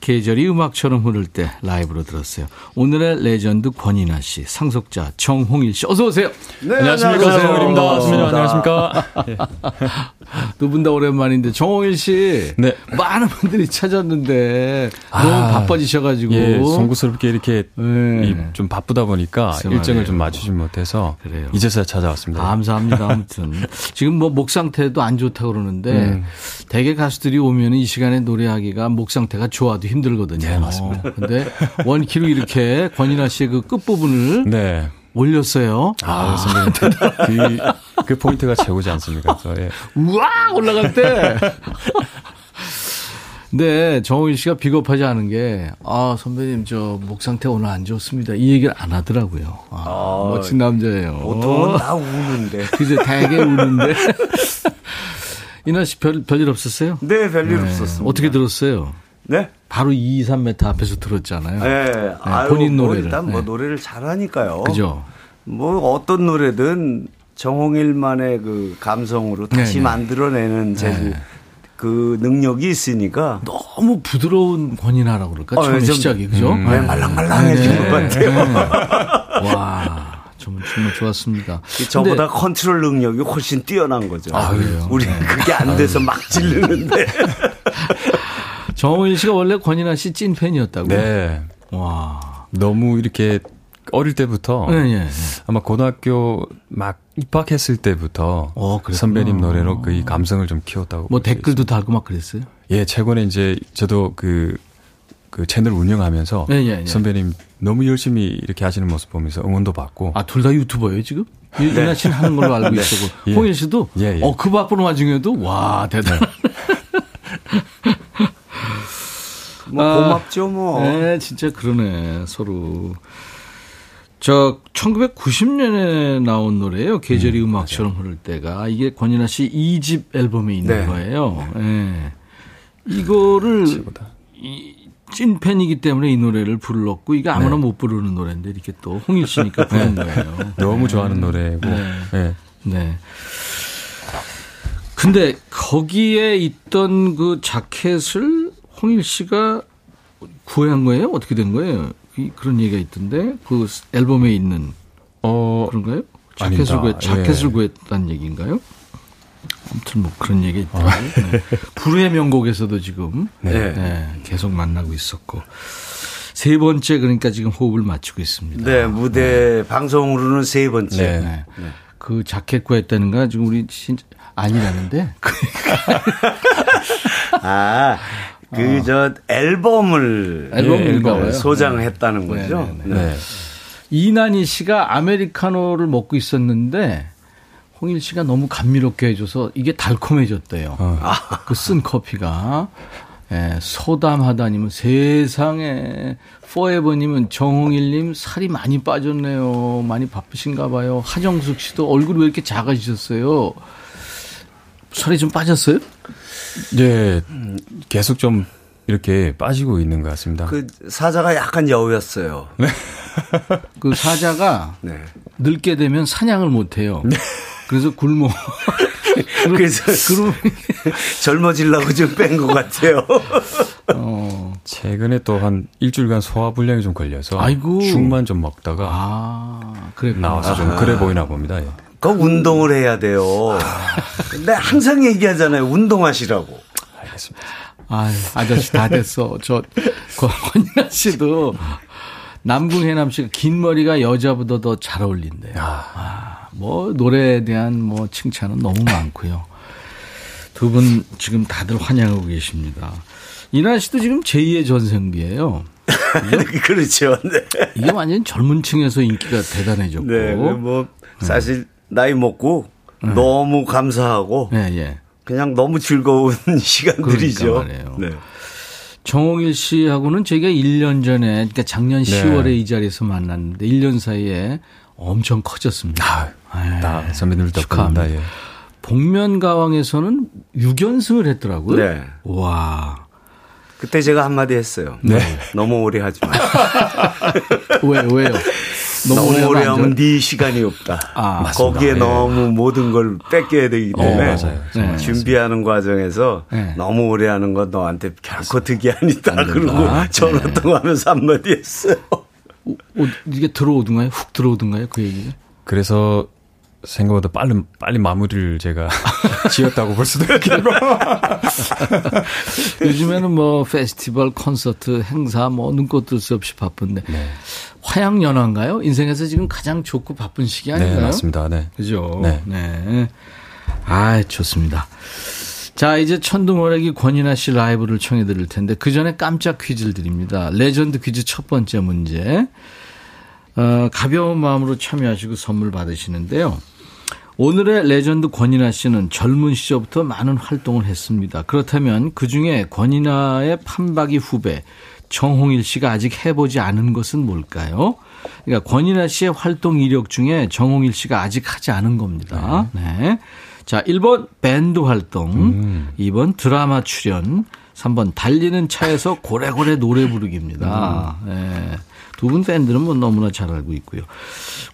계절이 음악처럼 흐를 때 라이브로 들었어요. 오늘의 레전드 권인하 씨, 상속자 정홍일 씨, 어서 오세요. 네, 안녕하십니까. 반갑습니다. 안녕하십니까. 두 분 다 오랜만인데 정홍일 씨, 네. 많은 분들이 찾았는데 너무 아, 바빠지셔가지고 예, 송구스럽게 이렇게 네. 이좀 바쁘다 보니까 일정을 말이에요. 좀 맞추지 못해서 그래요. 이제서야 찾아왔습니다. 감사합니다. 아무튼 지금 뭐 목 상태도 안 좋다 그러는데 음. 대개 가수들이 오면 이 시간에 노래하기가 목 상태가 좋아도 힘들거든요. 네, 맞습니다. 근데 원키로 이렇게 권인아 씨의 그 끝 부분을 네. 올렸어요. 아, 선배님. 그, 그 포인트가 최고지 않습니까? 그래서, 예. 우와 올라갈 때. 네, 정호일 씨가 비겁하지 않은 게, 아, 선배님, 저, 목 상태 오늘 안 좋습니다. 이 얘기를 안 하더라고요. 아, 멋진 남자예요. 보통은 다 우는데. 그제 되게 우는데. 이나 씨 별, 별일 없었어요? 네, 별일 네. 없었습니다. 어떻게 들었어요? 네? 바로 2, 3m 앞에서 들었잖아요. 네. 아유, 본인 뭐 노래를. 일단 뭐 네. 노래를 잘하니까요. 그죠? 뭐 어떤 노래든 정홍일만의 그 감성으로 다시 네, 네. 만들어내는 재주 네. 그 능력이 있으니까 너무 부드러운 권이나라고 그럴까? 어, 처음에 좀- 시작이, 그죠? 음. 네, 말랑말랑해진 네, 것 같아요. 네. 와, 정말, 정말 좋았습니다. 저보다 컨트롤 능력이 훨씬 뛰어난 거죠. 아? 우리 는 그게 안 돼서 막 지르는데. 정호일 씨가 원래 권인아 씨 찐 팬이었다고. 네. 와. 너무 이렇게 어릴 때부터 네, 네, 네. 아마 고등학교 막 입학했을 때부터 어. 선배님 노래로 그 이 감성을 좀 키웠다고. 뭐 댓글도 달고 막 그랬어요? 예, 최근에 이제 저도 그, 그 채널 운영하면서 네, 네, 네. 선배님 너무 열심히 이렇게 하시는 모습 보면서 응원도 받고 아, 둘 다 유튜버예요, 지금? 이- 이나 씨는 하는 걸로 알고 있었고. 예. 홍일 씨도? 예, 예. 어, 그 바쁜 와중에도? 와, 대단하네. 뭐 아, 고맙죠, 뭐. 네, 진짜 그러네, 서로. 저, 1990년에 나온 노래예요 계절이 음, 악처럼 흐를 때가. 이게 권인아 씨 2집 앨범에 있는 네. 거예요. 예. 이거를 최고다. 이, 찐팬이기 때문에 이 노래를 불렀고, 이게 아무나 못 부르는 노래인데, 이렇게 또 홍일 씨니까 부른 거예요. 너무 좋아하는 노래고. 네. 예. 네. 근데 거기에 있던 그 자켓을 홍일 씨가 구한 거예요? 어떻게 된 거예요? 이- 그런 얘기가 있던데 그 앨범에 있는 어, 그런가요? 자켓을. 구했, 자켓을 예. 구했다는 얘기인가요? 아무튼 뭐 그런 얘기 있다. 네. 불후의 명곡에서도 지금 네. 네, 계속 만나고 있었고 세 번째 그러니까 지금 호흡을 맞추고 있습니다. 네, 무대 방송으로는 세 번째. 네. 네. 그 자켓 구했다는 가 지금 우리 진짜 아니라는데 그 아, 그, 저, 앨범을. 앨범인가 예, 봐요. 소장했다는 네. 거죠. 네, 네. 네. 이난희 씨가 아메리카노를 먹고 있었는데 홍일 씨가 너무 감미롭게 해줘서 이게 달콤해졌대요. 그쓴 커피가. 예, 소담하다님은 세상에 포에버님은 정홍일님 살이 많이 빠졌네요. 많이 바쁘신가 봐요. 하정숙 씨도 얼굴이 왜 이렇게 작아지셨어요? 살이 좀 빠졌어요? 예, 계속 좀 이렇게 빠지고 있는 것 같습니다. 그 사자가 약간 여우였어요. 그 사자가 네. 늙게 되면 사냥을 못 해요. 그래서 굶어. 그래서 그럼 젊어지려고 좀 뺀 것 같아요. 어. 최근에 또 한 일주일간 소화불량이 좀 걸려서 아이고. 죽만 좀 먹다가 아, 그래. 나와서 좀 그래 보이나 봅니다. 예. 그 운동을 해야 돼요. 근데 항상 얘기하잖아요. 운동하시라고. 알겠습니다. 아, 아저씨 다 됐어. 저 권인아 씨도 남궁 해남 씨가 긴 머리가 여자보다 더 잘 어울린대요. 아, 뭐 노래에 대한 뭐 칭찬은 너무 많고요. 두 분 지금 다들 환영하고 계십니다. 이나 씨도 지금 제2의 전생기예요. 그렇죠. 네. 이게 완전 젊은 층에서 인기가 대단해졌고. 네. 뭐, 사실, 나이 먹고 너무 감사하고 예, 예. 그냥 너무 즐거운 시간들이죠. 그러니까 말이에요. 네. 정홍일 씨하고는 저희가 1년 전에, 그러니까 작년 10월에 이 자리에서 만났는데 1년 사이에 엄청 커졌습니다. 예. 다 선배님들 축하합니다. 덕분입니다. 예. 복면 가왕에서는 6연승을 했더라고요. 네. 와. 그때 제가 한마디 했어요. 네. 너무 오래 하지 마. 왜, 왜요? 너무 오래 안 하면 돼? 네 시간이 없다. 아. 거기에 예. 너무 모든 걸 뺏겨야 되기 때문에 어, 맞아요. 네. 준비하는 과정에서 네. 너무 오래 하는 건 너한테 결코 득이 아니다. 그러고 전화 네. 통화하면서 한마디 했어요. 어, 이게 들어오던가요? 훅 들어오던가요? 그 얘기가? 그래서 생각보다 빨리 빨리 마무리를 제가 지었다고 볼 수도 있겠고. 요즘에는 뭐 페스티벌, 콘서트, 행사 뭐 눈코 뜰 수 없이 바쁜데 화양연화인가요? 인생에서 지금 가장 좋고 바쁜 시기 아닌가요? 네, 맞습니다. 네. 그죠? 네. 네. 아, 좋습니다. 자, 이제 천둥호랭이 권인하 씨 라이브를 청해 드릴 텐데 그 전에 깜짝 퀴즈를 드립니다. 레전드 퀴즈 첫 번째 문제. 어, 가벼운 마음으로 참여하시고 선물 받으시는데요. 오늘의 레전드 권인하 씨는 젊은 시절부터 많은 활동을 했습니다. 그렇다면 그 중에 권인하의 판박이 후배 정홍일 씨가 아직 해보지 않은 것은 뭘까요? 그러니까 권인하 씨의 활동 이력 중에 정홍일 씨가 아직 하지 않은 겁니다. 네. 자, 1번 밴드 활동, 2번 드라마 출연, 3번 달리는 차에서 고래고래 노래 부르기입니다. 네. 두분 밴드는 뭐 너무나 잘 알고 있고요.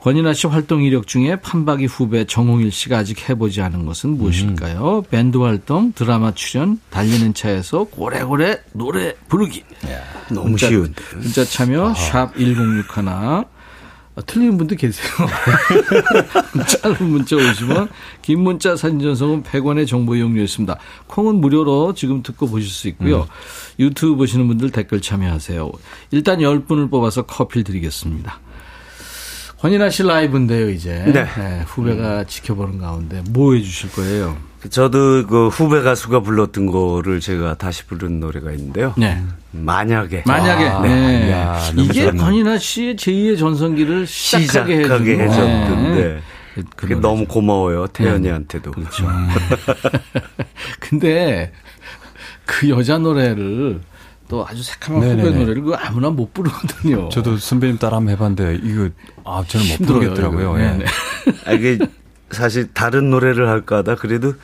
권인아 씨 활동 이력 중에 판박이 후배 정홍일 씨가 아직 해보지 않은 것은 무엇일까요? 밴드 활동, 드라마 출연, 달리는 차에서 고래고래 노래 부르기. 너무 쉬운데. 문자 참여 샵 1061. 아, 틀리는 분도 계세요. 짧은 문자 50원, 긴 문자 사진 전송은 100원의 정보 이용료였습니다. 콩은 무료로 지금 듣고 보실 수 있고요. 유튜브 보시는 분들 댓글 참여하세요. 일단 10분을 뽑아서 커피를 드리겠습니다. 권인아 씨 라이브인데요, 이제. 네. 후배가 지켜보는 가운데 뭐 해주실 거예요? 저도 그 후배 가수가 불렀던 거를 제가 다시 부른 노래가 있는데요. 네. 만약에. 만약에 아, 네. 야, 너무 이게. 권인아 씨의 제2의 전성기를 시작하게, 시작하게 해줬던데. 네. 그게 그 너무 고마워요. 태연이한테도. 그렇죠. 근데 그 여자 노래를 또 아주 새카만 후배 네네네. 노래를 그 아무나 못 부르거든요. 저도 선배님 따라 한번 해봤는데 이거 아 저는 못 힘들어요, 부르겠더라고요. 예. 네네. 아, 이게 사실 다른 노래를 할까 하다 그래도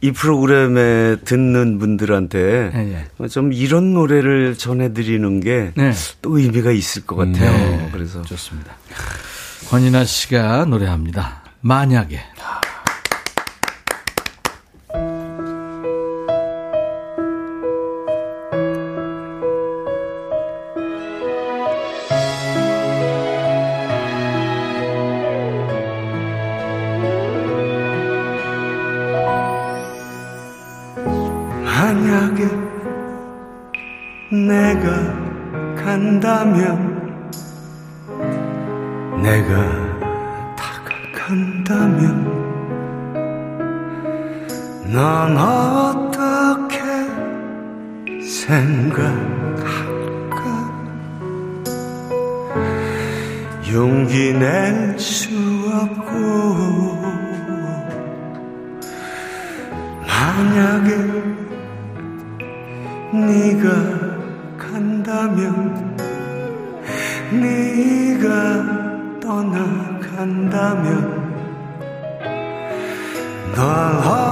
이 프로그램에 듣는 분들한테 예, 예. 좀 이런 노래를 전해드리는 게또 네. 의미가 있을 것 같아요. 네. 그래서 좋습니다. 권인아 씨가 노래합니다. 만약에. 간다면 내가 다가간다면 넌 어떻게 생각할까? 용기 낼 수 없고 만약에 네가 간다면 네가 떠나간다면 널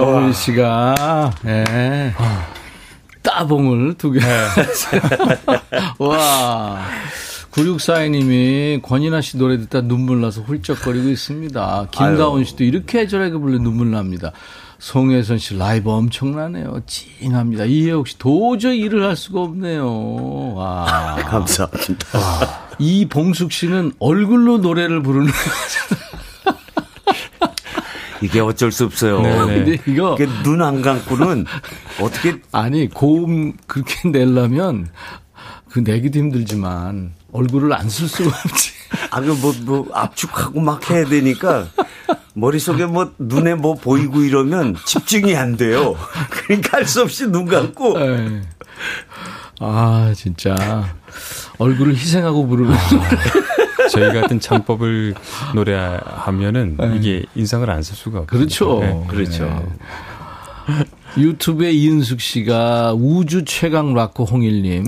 조은 씨가, 예. 따봉을 두 개. 와. 9642님이 권인아 씨 노래 듣다 눈물 나서 훌쩍거리고 있습니다. 김가온 씨도 이렇게 저렇게 불러 눈물 납니다. 송혜선 씨 라이브 엄청나네요. 찡합니다. 이혜옥 씨 도저히 일을 할 수가 없네요. 와. 감사합니다. 이봉숙 씨는 얼굴로 노래를 부르는 이게 어쩔 수 없어요. 근데 이거 눈 안 감고는 어떻게 아니 고음 그렇게 내려면 그 내기도 힘들지만 얼굴을 안 쓸 수가 없지. 아, 그 뭐, 뭐, 압축하고 막 해야 되니까 머릿속에 뭐 눈에 뭐 보이고 이러면 집중이 안 돼요. 그러니까 할 수 없이 눈 감고. 예. 아, 진짜. 얼굴을 희생하고 부르는. 저희 같은 창법을 노래하면은 이게 인상을 안 쓸 수가 없어요. 그렇죠. 네. 그렇죠. 유튜브에 이은숙 씨가 우주 최강 락커 홍일님.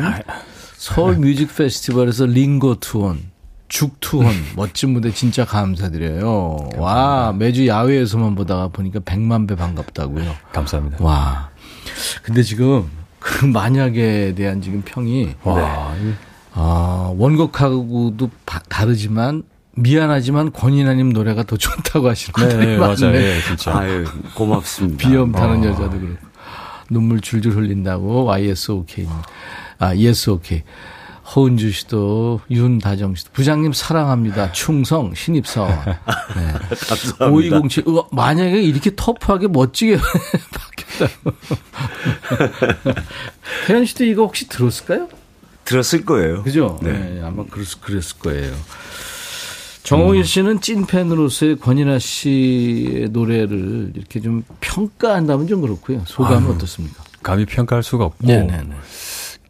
서울 뮤직 페스티벌에서 링거 투혼, 죽 투혼, 멋진 무대 진짜 감사드려요. 와, 매주 야외에서만 보다가 보니까 100만 배 반갑다고요. 감사합니다. 와. 근데 지금 그 만약에 대한 지금 평이 와, 아, 원곡하고도 바- 다르지만 미안하지만 권인아님 노래가 더 좋다고 하시는 네, 분들이 네, 많네. 맞아요. 예, 진짜. 아유, 고맙습니다. 비염 타는 여자도 그렇고 눈물 줄줄 흘린다고 YSOK 아 YSOK 허은주 씨도 윤다정 씨도 부장님 사랑합니다 충성 신입사원 네. 감사합니다. 5207 우와, 만약에 이렇게 터프하게 멋지게 바뀌었다고 태연 씨도 이거 혹시 들었을까요? 들었을 거예요. 그죠? 네. 네. 아마 그랬, 그랬을 거예요. 정홍일 씨는 찐팬으로서의 권인아 씨의 노래를 이렇게 좀 평가한다면 좀 그렇고요. 소감은 아유, 어떻습니까? 감히 평가할 수가 없고 네네네.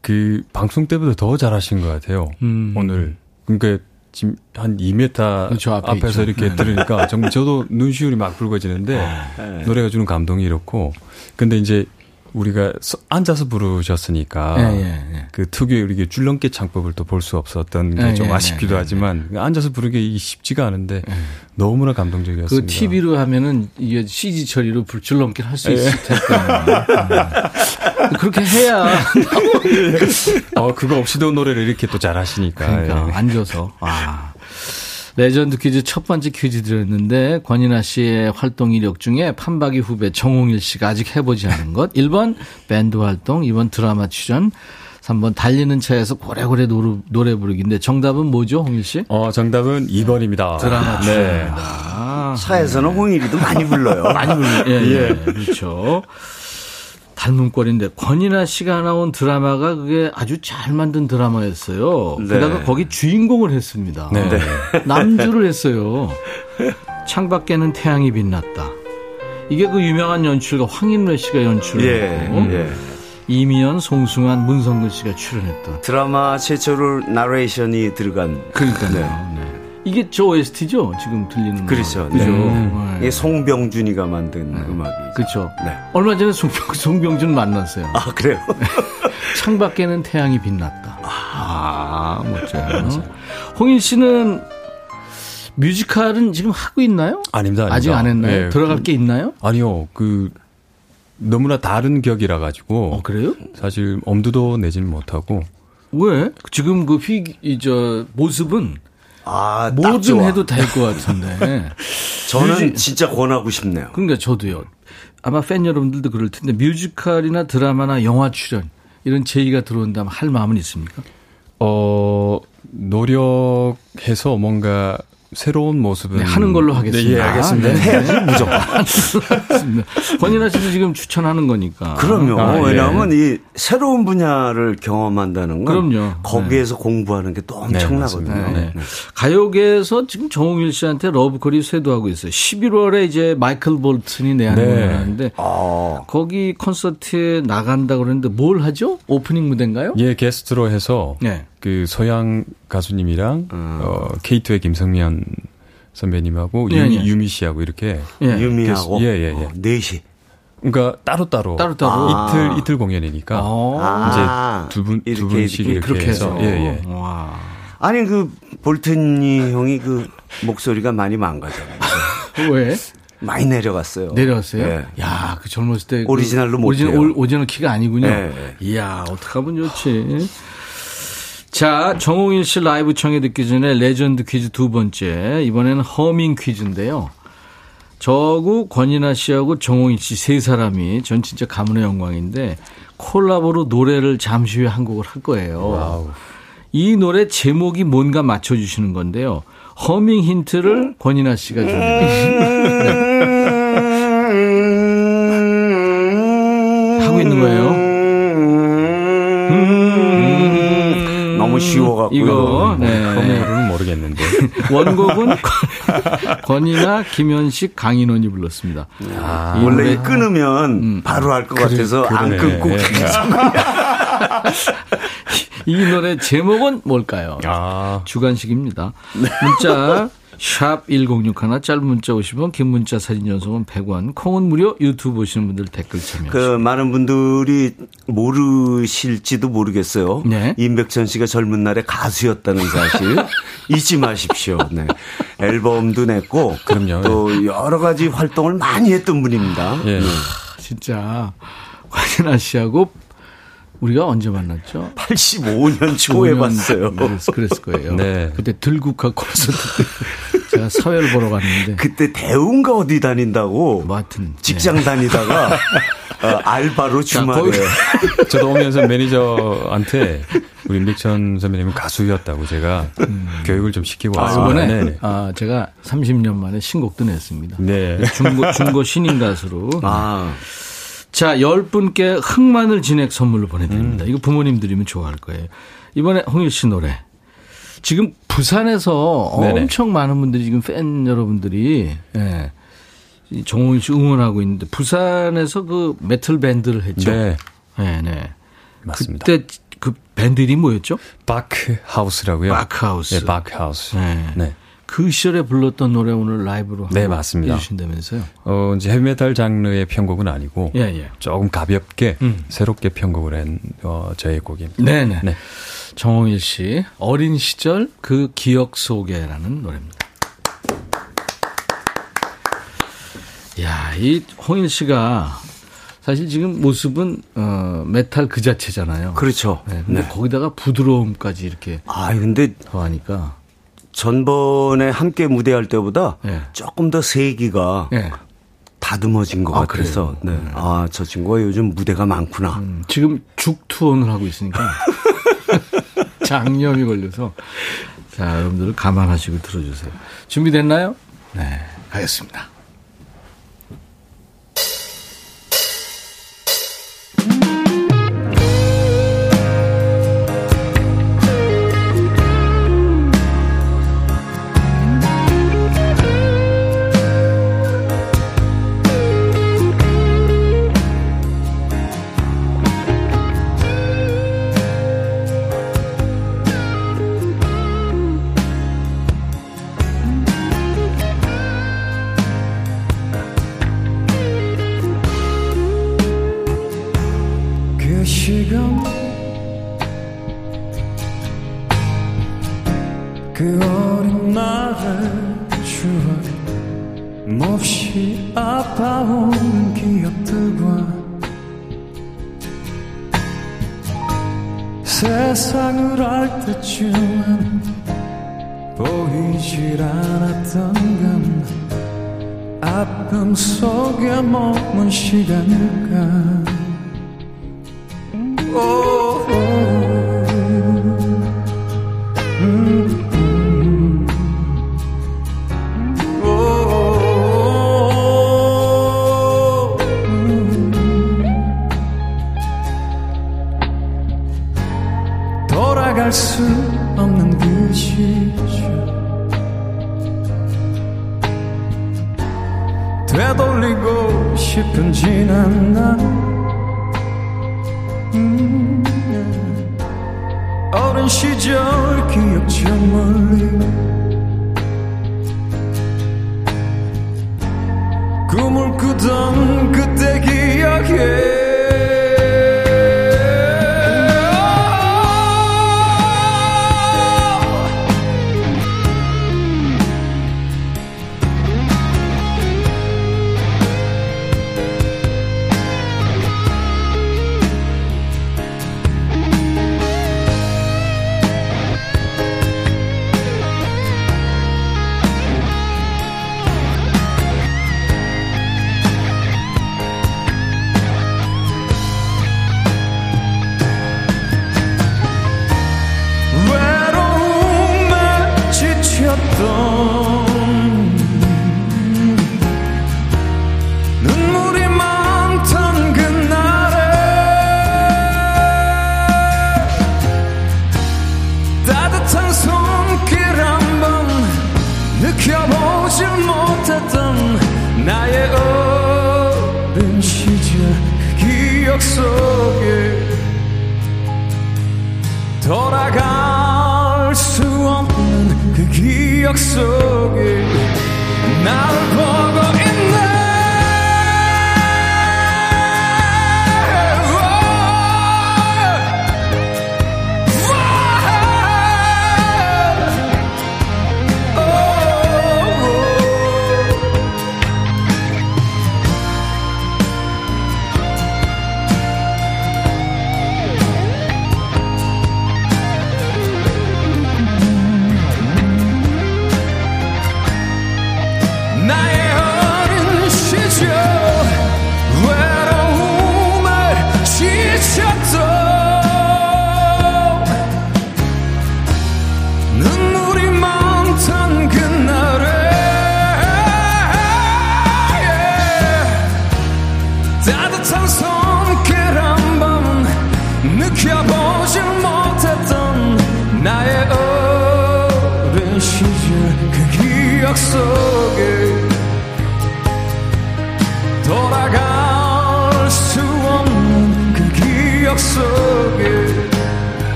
그 방송 때보다 더 잘하신 것 같아요. 음. 오늘 그러니까 지금 한 2m 그렇죠, 앞에 앞에서 있죠. 이렇게 네네. 들으니까 정말 저도 눈시울이 막 붉어지는데 네. 노래가 주는 감동이 이렇고 근데 이제 우리가 서- 앉아서 부르셨으니까 예, 예, 예. 그 특유의 우리 줄넘기 창법을 또 볼 수 없었던 게 예, 좀 예, 아쉽기도 예, 하지만 앉아서 부르기 쉽지가 않은데 너무나 감동적이었습니다. 그 TV로 하면은 이게 CG 처리로 불줄넘기를 할수 예. 있을 텐데. 음. 그렇게 해야. 어 그거 없이도 노래를 이렇게 또 잘하시니까 그러니까 예. 앉아서. 아. 레전드 퀴즈 첫 번째 퀴즈 드렸는데 권인하 씨의 활동 이력 중에 판박이 후배 정홍일 씨가 아직 해보지 않은 것 1번 밴드 활동 2번 드라마 출연 3번 달리는 차에서 고래고래 노래, 노래 부르기인데 정답은 뭐죠 홍일 씨? 어 정답은 2번입니다. 드라마 네. 출연입니다. 차에서는 홍일이도 많이 불러요. 많이 불러. 예, 예. 그렇죠. 꼴인데 권인하 씨가 나온 드라마가 그게 아주 잘 만든 드라마였어요. 네. 게다가 거기 주인공을 했습니다. 네. 남주를 했어요. 창밖에는 태양이 빛났다. 이게 그 유명한 연출가 황인래 씨가 연출을 예, 했고 예. 이미연, 송승환, 문성근 씨가 출연했던. 드라마 최초로 나레이션이 들어간. 그러니까요. 네. 이게 저 OST죠? 지금 들리는 거. 그렇죠. 그죠? 네. 네. 이게 송병준이가 만든 음악이죠. 그렇죠. 네. 얼마 전에 송병, 송병준 만났어요. 아, 그래요? 창밖에는 태양이 빛났다. 아, 멋져요. 홍일 씨는 뮤지컬은 지금 하고 있나요? 아닙니다, 아닙니다. 아직 안 했나요? 예, 들어갈 그- 게 있나요? 아니요, 그 너무나 다른 격이라 가지고 어, 그래요? 사실 엄두도 내지는 못하고 왜? 지금 그 휘, 이, 저, 모습은 아, 딱 뭐든. 해도 될 것 같은데. 저는 뮤지- 진짜 권하고 싶네요. 그러니까 저도요. 아마 팬 여러분들도 그럴 텐데 뮤지컬이나 드라마나 영화 출연 이런 제의가 들어온다면 할 마음은 있습니까? 어 노력해서 뭔가 새로운 모습은 네, 하는 걸로 하겠습니다. 네, 예, 알겠습니다. 네. 해야지, 무조건. 권인아 씨도 지금 추천하는 거니까. 그럼요. 아, 예. 왜냐하면 이 새로운 분야를 경험한다는 건 그럼요. 거기에서 공부하는 게 또 엄청나거든요. 네. 가요계에서 지금 정홍일 씨한테 러브콜이 쇄도하고 있어요. 11월에 이제 마이클 볼튼이 내한 네. 공연을 하는데 아, 거기 콘서트에 나간다 그러는데 뭘 하죠? 오프닝 무대인가요? 예 게스트로 해서 네. 그 소향 가수님이랑 음. 어, K2의 김성면 선배님하고 예, 유미, 예. 유미 씨하고 이렇게 예. 유미하고 예, 예, 예. 어, 넷이. 그러니까 따로 따로 따로 따로? 이틀 이틀 공연이니까 어. 아, 이제 두분두 이렇게, 분씩 이렇게 이렇게, 그렇게 해서. 해서 예, 예. 와. 아니 그 볼튼이 형이 그 목소리가 많이 망가져요. 왜? 많이 내려갔어요. 내려왔어요? 네. 야, 그 젊었을 때. 오리지널로 그 못 오리지널, 오리지널 키가 아니군요. 네. 이야, 어떡하면 좋지. 자, 정홍일 씨 라이브 청해 듣기 전에 레전드 퀴즈 두 번째. 이번에는 허밍 퀴즈인데요. 저하고 권인하 씨하고 정홍일 씨 세 사람이 전 진짜 가문의 영광인데 콜라보로 노래를 잠시 후에 한 곡을 할 거예요. 이 노래 제목이 뭔가 맞춰주시는 건데요. 허밍 힌트를 권인하 씨가 줍니다. 하고 있는 거예요. 너무 쉬워갖고 이거 네. 허물은 모르겠는데. 원곡은 권이나 김현식, 강인원이 불렀습니다. 아, 이 원래 끊으면 바로 할것 그래, 같아서 안 그러네. 끊고 예. 계속 이 노래 제목은 뭘까요? 아, 주간식입니다. 문자 샵 1061, 짧은 문자 50원, 긴 문자 사진 전송은 100원, 콩은 무료, 유튜브 보시는 분들 댓글 참여하시고. 그 많은 분들이 모르실지도 모르겠어요. 네. 임백천 씨가 젊은 날에 가수였다는 사실 잊지 마십시오. 네. 앨범도 냈고 그럼요. 또 여러 가지 활동을 많이 했던 분입니다. 예. 진짜 관현아 씨하고 우리가 언제 만났죠? 85년 초에 5년 봤어요. 그랬, 그랬을 거예요. 네. 그때 들국화 콘서트 때 제가 사회를 보러 갔는데 그때 대운가 어디 다닌다고 뭐 하여튼 직장 다니다가 어, 알바로 주말에 저도 오면서 매니저한테 우리 임백천 선배님은 가수였다고 제가 교육을 좀 시키고 아, 왔습니다. 이번에 네. 아, 제가 30년 만에 신곡도 냈습니다. 네. 중고, 중고 신인 가수로. 아, 자, 10분께 흑마늘 진액 선물로 보내드립니다. 이거 부모님 드리면 좋아할 거예요. 이번에 홍일 씨 노래. 지금 부산에서 네네. 엄청 많은 분들이 지금 팬 여러분들이, 예. 이 정홍일 씨 응원하고 있는데, 부산에서 그 메탈 밴드를 했죠. 네. 네, 네. 맞습니다. 그때 그 밴드 이름이 뭐였죠? 바크 하우스라고요. 바크하우스. 네, 바크 하우스. 네. 네. 그 시절에 불렀던 노래 오늘 라이브로 네, 맞습니다. 해주신다면서요? 어, 이제 헤비메탈 장르의 편곡은 아니고 예, 예. 조금 가볍게 음. 새롭게 편곡을 한 어, 저의 곡입니다. 네네. 네. 정홍일 씨 어린 시절 그 기억 속에라는 노래입니다. 야, 이 홍일 씨가 사실 지금 모습은 어, 메탈 그 자체잖아요. 그렇죠. 네, 근데 네. 거기다가 부드러움까지 이렇게 아, 근데 더하니까 전번에 함께 무대할 때보다 예. 조금 더 세기가 예. 다듬어진 것 아, 같아서? 네. 아, 저 친구가 요즘 무대가 많구나. 음, 지금 죽 투혼을 하고 있으니까 장염이 걸려서 자 여러분들 감안하시고 들어주세요. 준비됐나요? 네, 가겠습니다. 아픔 속에 머문 시간일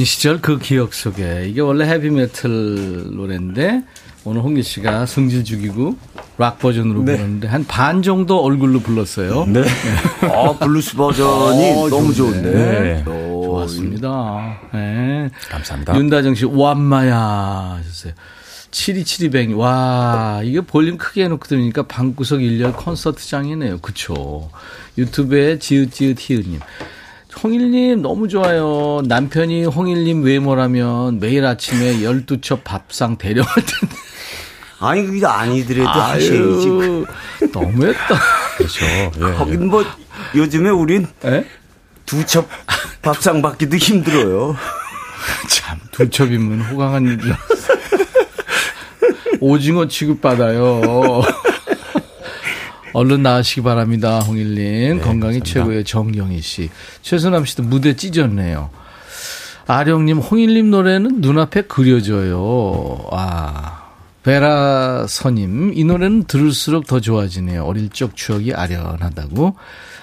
어린 시절 그 기억 속에. 이게 원래 헤비메탈 노래인데, 오늘 홍일 씨가 성질 죽이고, 락 버전으로 부르는데, 한 반 정도 얼굴로 불렀어요. 네. 아, 블루스 버전이 어, 너무. 좋은데. 네. 오, 좋았습니다. 네. 감사합니다. 윤다정 씨, 완마야 하셨어요. 7272뱅. 와, 이게 볼륨 크게 해놓고 들으니까 방구석 일렬 콘서트장이네요. 그쵸. 유튜브에 지읒지읒 히읗님. 홍일님 너무 좋아요. 남편이 홍일님 외모라면 매일 아침에 12첩 밥상 대령할 텐데. 아니, 그게 아니더라도 하셔야지. 너무했다. 그렇죠. 예, 예. 거긴 뭐, 요즘에 우린 에? 두첩 밥상 받기도 힘들어요. 참, 두 첩이면 호강한 일이라. 오징어 취급받아요. 얼른 나으시기 바랍니다, 홍일님. 건강이 최고의 정경희 씨. 최선남 씨도 무대 찢었네요. 아령님, 홍일님 노래는 눈앞에 그려져요. 아. 베라서님, 이 노래는 들을수록 더 좋아지네요. 어릴 적 추억이 아련하다고.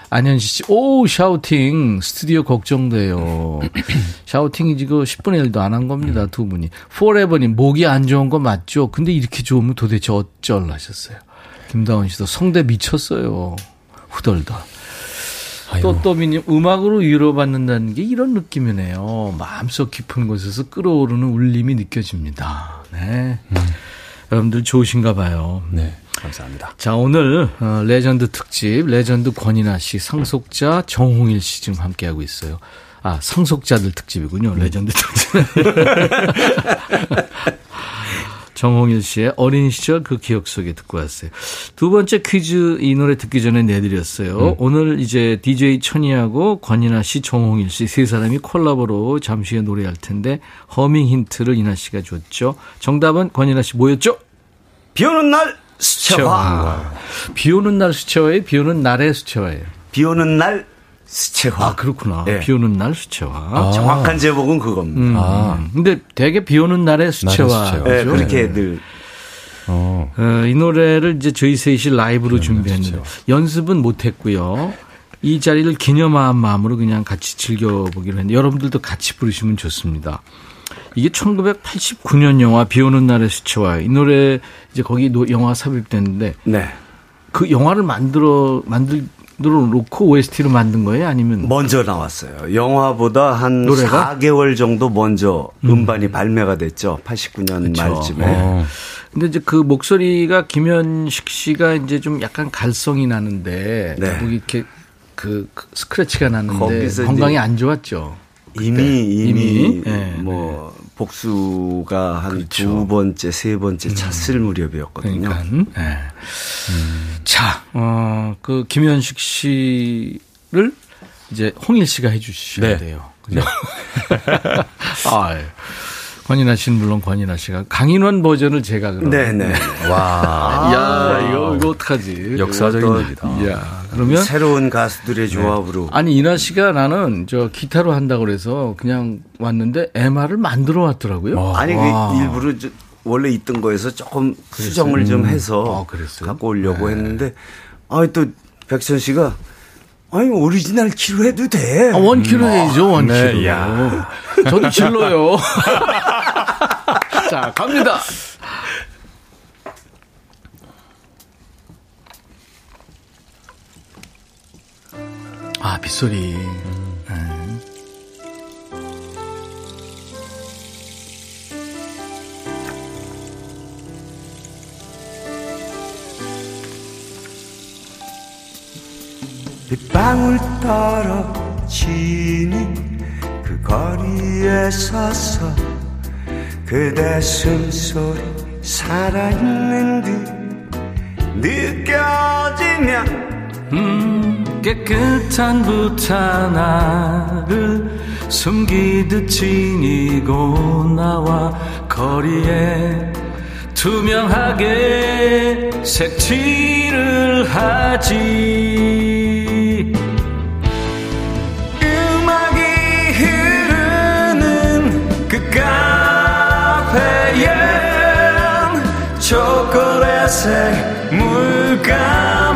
안현시 씨, 오, 샤우팅. 스튜디오 걱정돼요. 샤우팅이 지금 10분의 1도 안 한 겁니다, 두 분이. 포레버님, 목이 안 좋은 거 맞죠? 근데 이렇게 좋으면 도대체 어쩔 하셨어요. 김다원 씨도 성대 미쳤어요. 후덜덜. 또또미님 음악으로 위로받는다는 게 이런 느낌이네요. 마음속 깊은 곳에서 끓어오르는 울림이 느껴집니다. 네. 여러분들 좋으신가 봐요. 네. 감사합니다. 자, 오늘 어, 레전드 특집 레전드 권인하 씨, 상속자 정홍일 씨 지금 함께 하고 있어요. 아, 상속자들 특집이군요. 레전드 특집. 정홍일 씨의 어린 시절 그 기억 속에 듣고 왔어요. 두 번째 퀴즈 이 노래 듣기 전에 내드렸어요. 오늘 이제 DJ 천이하고 권인하 씨, 정홍일 씨 세 사람이 콜라보로 잠시 후에 노래할 텐데 허밍 힌트를 인하 씨가 줬죠. 정답은 권인하 씨 뭐였죠? 비 오는 날 수채화. 비 오는 날 수채화예요? 비 오는 날의 수채화예요? 비 오는 날 수채화. 아, 그렇구나. 예. 비 오는 날 수채화. 정확한 제목은 그겁니다. 음. 아. 근데 되게 비 오는 날의 수채화. 네? 그렇게 늘 어. 어, 이 노래를 이제 저희 셋이 라이브로 준비했는데 연습은 못 했고요. 이 자리를 기념한 마음으로 그냥 같이 즐겨보기로 했는데 여러분들도 같이 부르시면 좋습니다. 이게 1989년 영화 비 오는 날의 수채화. 이 노래 이제 거기 노- 영화 삽입됐는데 네. 그 영화를 만들어 만들 어 놓고 OST로 만든 거예요? 아니면 먼저 나왔어요. 영화보다 한 노래가? 4개월 정도 먼저 음반이 발매가 됐죠. 89년 그쵸. 말쯤에. 어. 근데 이제 그 목소리가 김현식 씨가 이제 좀 약간 갈성이 나는데 네. 뭐 이렇게 그, 그 스크래치가 나는데 건강이 안 좋았죠. 이미 이미, 이미, 예, 뭐 복수가 한두 번째 세 번째 찼을 무렵이었거든요. 그러니까. 예. 자, 어, 그 김현식 씨를 이제 홍일 씨가 해주셔야 네. 돼요. 그죠? 아, 권인하 씨는 물론 권인하 씨가 강인원 버전을 제가 그럼. 네네. 와. 야, 이거 이거 어떡하지? 역사적인 또- 얘기다. 야, 그러면 새로운 가수들의 조합으로 아니 인하 씨가 나는 저 기타로 한다고 그래서 그냥 왔는데 MR을 만들어 왔더라고요. 아니 그 와. 일부러 저- 원래 있던 거에서 조금 수정을 좀 해서 아, 그랬어요? 갖고 오려고 했는데 아또 백선 씨가 아니 오리지널 키로 해도 돼. 아, 원 키로 해야죠, 원키로. 네, 야. 저도 질러요. 자, 갑니다. 아, 빗소리. 네. 빗방울 떨어지는 그 거리에 서서 그대 숨소리 살아있는 듯 느껴지면 음, 깨끗한 부탄나를 숨기듯 지니고 나와 거리에 투명하게 색칠을 하지. 음악이 흐르는 그카 페에 초콜릿의 물감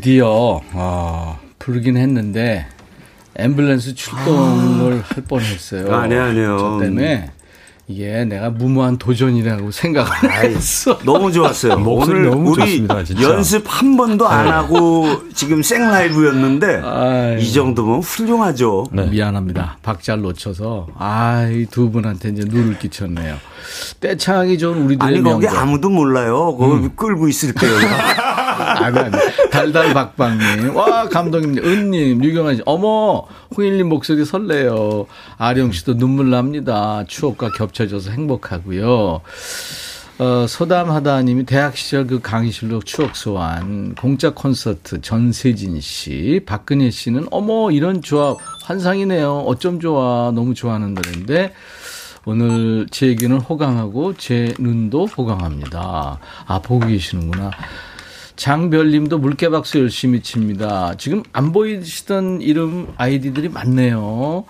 드디어 어, 부르긴 했는데 앰뷸런스 출동을 할 뻔했어요. 아니, 아니요. 저 때문에 이게 내가 무모한 도전이라고 생각을 했어. 너무 좋았어요. 목소리 오늘 너무 우리 좋습니다, 진짜. 연습 한 번도 안 하고 지금 생 라이브였는데 아유. 이 정도면 훌륭하죠. 네. 미안합니다. 박자를 놓쳐서 아이 두 분한테 이제 누를 끼쳤네요. 떼창하기 좋은 우리들의 아니 거기 명곡. 아무도 몰라요. 그거 음. 끌고 있을게요. 아니, 아니. 달달 박박님. 와, 감독님. 은님, 유경아 씨. 어머, 홍일님 목소리 설레요. 아령 씨도 눈물 납니다. 추억과 겹쳐져서 행복하고요. 어, 소담하다님이 대학 시절 그 강의실록 추억 소환, 공짜 콘서트 전세진 씨, 박근혜 씨는 어머 이런 조합 환상이네요. 어쩜 좋아 너무 좋아하는 노래인데 오늘 제 의견을 호강하고 제 눈도 호강합니다. 아 보고 계시는구나. 장별님도 물개박수 열심히 칩니다. 지금 안 보이시던 이름 아이디들이 많네요.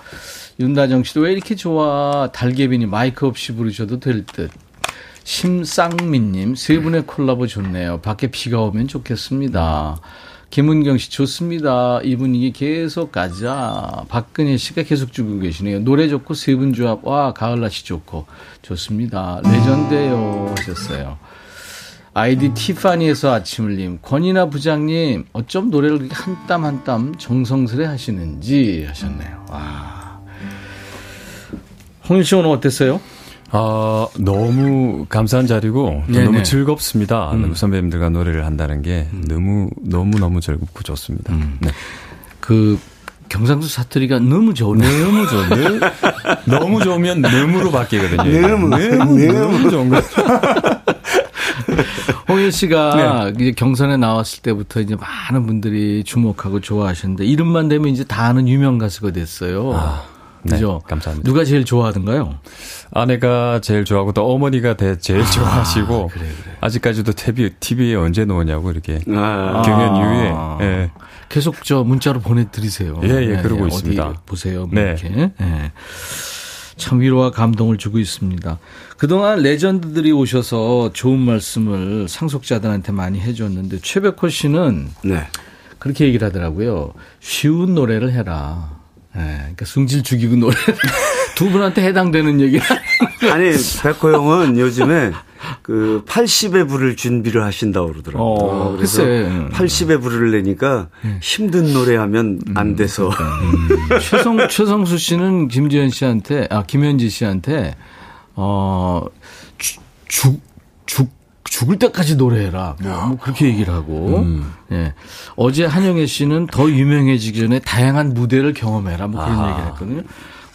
윤다정 씨도 왜 이렇게 좋아? 달개비니 마이크 없이 부르셔도 될 듯. 심쌍민님 세 분의 콜라보 좋네요. 밖에 비가 오면 좋겠습니다. 김은경 씨 좋습니다. 이 분위기 계속 가자. 박근혜 씨가 계속 주고 계시네요. 노래 좋고 세 분 조합 와 가을 날씨 좋고 좋습니다. 레전드예요 하셨어요. 아이디 티파니에서 아침을님 권이나 부장님 어쩜 노래를 그렇게 한땀 한 땀 정성스레 하시는지 하셨네요. 와. 홍일 씨 오늘 어땠어요? 아, 너무 감사한 자리고 네네. 너무 즐겁습니다. 음. 선배님들과 노래를 한다는 게 너무 너무 너무 즐겁고 좋습니다. 네. 그 경상도 사투리가 너무 좋네요. 너무 좋은데 너무 좋으면 너무로 바뀌거든요. 너무, 너무, 너무 좋은 거. 홍일 씨가 이제 경선에 나왔을 때부터 이제 많은 분들이 주목하고 좋아하셨는데 이름만 되면 이제 다 아는 유명 가수가 됐어요. 네, 그죠? 감사합니다. 누가 제일 좋아하던가요? 아내가 제일 좋아하고 또 어머니가 대- 제일 좋아하시고 아직까지도 TV, TV에 언제 나오냐고 이렇게 아. 경연 이후에 예. 계속 저 문자로 보내드리세요. 예, 예, 그러고 있습니다. 어디 보세요. 뭐 네. 이렇게. 예. 참 위로와 감동을 주고 있습니다. 그동안 레전드들이 오셔서 좋은 말씀을 상속자들한테 많이 해줬는데 최백호 씨는 네. 그렇게 얘기를 하더라고요. 쉬운 노래를 해라. 예, 그러니까 승질 죽이고 노래 두 분한테 해당되는 얘기. 아니 백호 형은 요즘에 그 80의 불을 준비를 하신다고 그러더라고요. 어, 그래서 글쎄. 음. 80의 불을 내니까 힘든 노래하면 안 돼서 최성 최성수 씨는 김지현 씨한테 아 김현지 씨한테 어죽 죽 죽을 때까지 노래해라. 뭐, 뭐 그렇게 얘기를 하고. 예. 어제 한영애 씨는 더 유명해지기 전에 다양한 무대를 경험해라. 뭐 그런 얘기를 했거든요.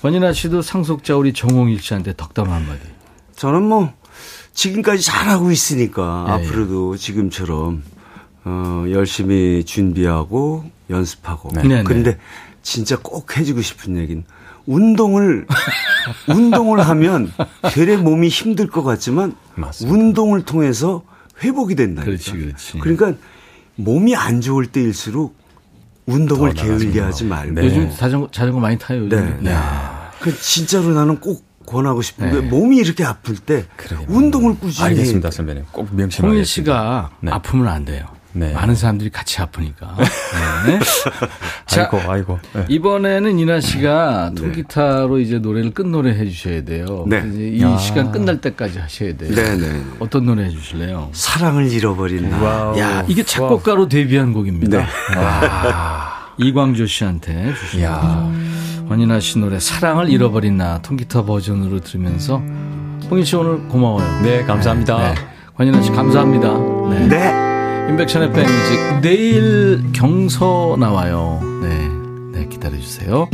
권인아 씨도 상속자 우리 정홍일 씨한테 덕담 한마디. 저는 뭐 지금까지 잘하고 있으니까 예, 앞으로도 지금처럼 어, 열심히 준비하고 연습하고. 네. 네, 근데 진짜 꼭 해주고 싶은 얘기는 운동을 운동을 하면 되레 몸이 힘들 것 같지만 맞습니다. 운동을 통해서 회복이 된다. 그렇지, 그렇지. 그러니까 몸이 안 좋을 때일수록 운동을 더 나가서 게을리 하지 말고. 네. 요즘 자전거 자전거 많이 타요. 요즘. 네. 그 진짜로 나는 꼭 권하고 싶은 게 네. 몸이 이렇게 아플 때 그래요. 운동을 꾸준히 알겠습니다. 선배님. 꼭 명심하겠습니다. 홍일 씨가 네. 아프면 안 돼요. 네. 많은 사람들이 같이 아프니까. 네. 자, 아이고, 아이고. 네. 이번에는 인하 씨가 통기타로 이제 노래를 끝 노래 해주셔야 돼요. 네. 이제 이 아. 시간 끝날 때까지 하셔야 돼요. 네네. 어떤 노래 해주실래요? 사랑을 잃어버린 나. 와우. 야, 이게 작곡가로 데뷔한 곡입니다. 네. 와, 이광조 씨한테 주신 야. 권인하 씨 노래 사랑을 잃어버린 나 통기타 버전으로 들으면서 홍일 씨 오늘 고마워요. 네, 감사합니다. 네. 권인아 씨 감사합니다. 네. 네. 인백션의 백뮤직 내일 경서 나와요. 네, 네 기다려주세요.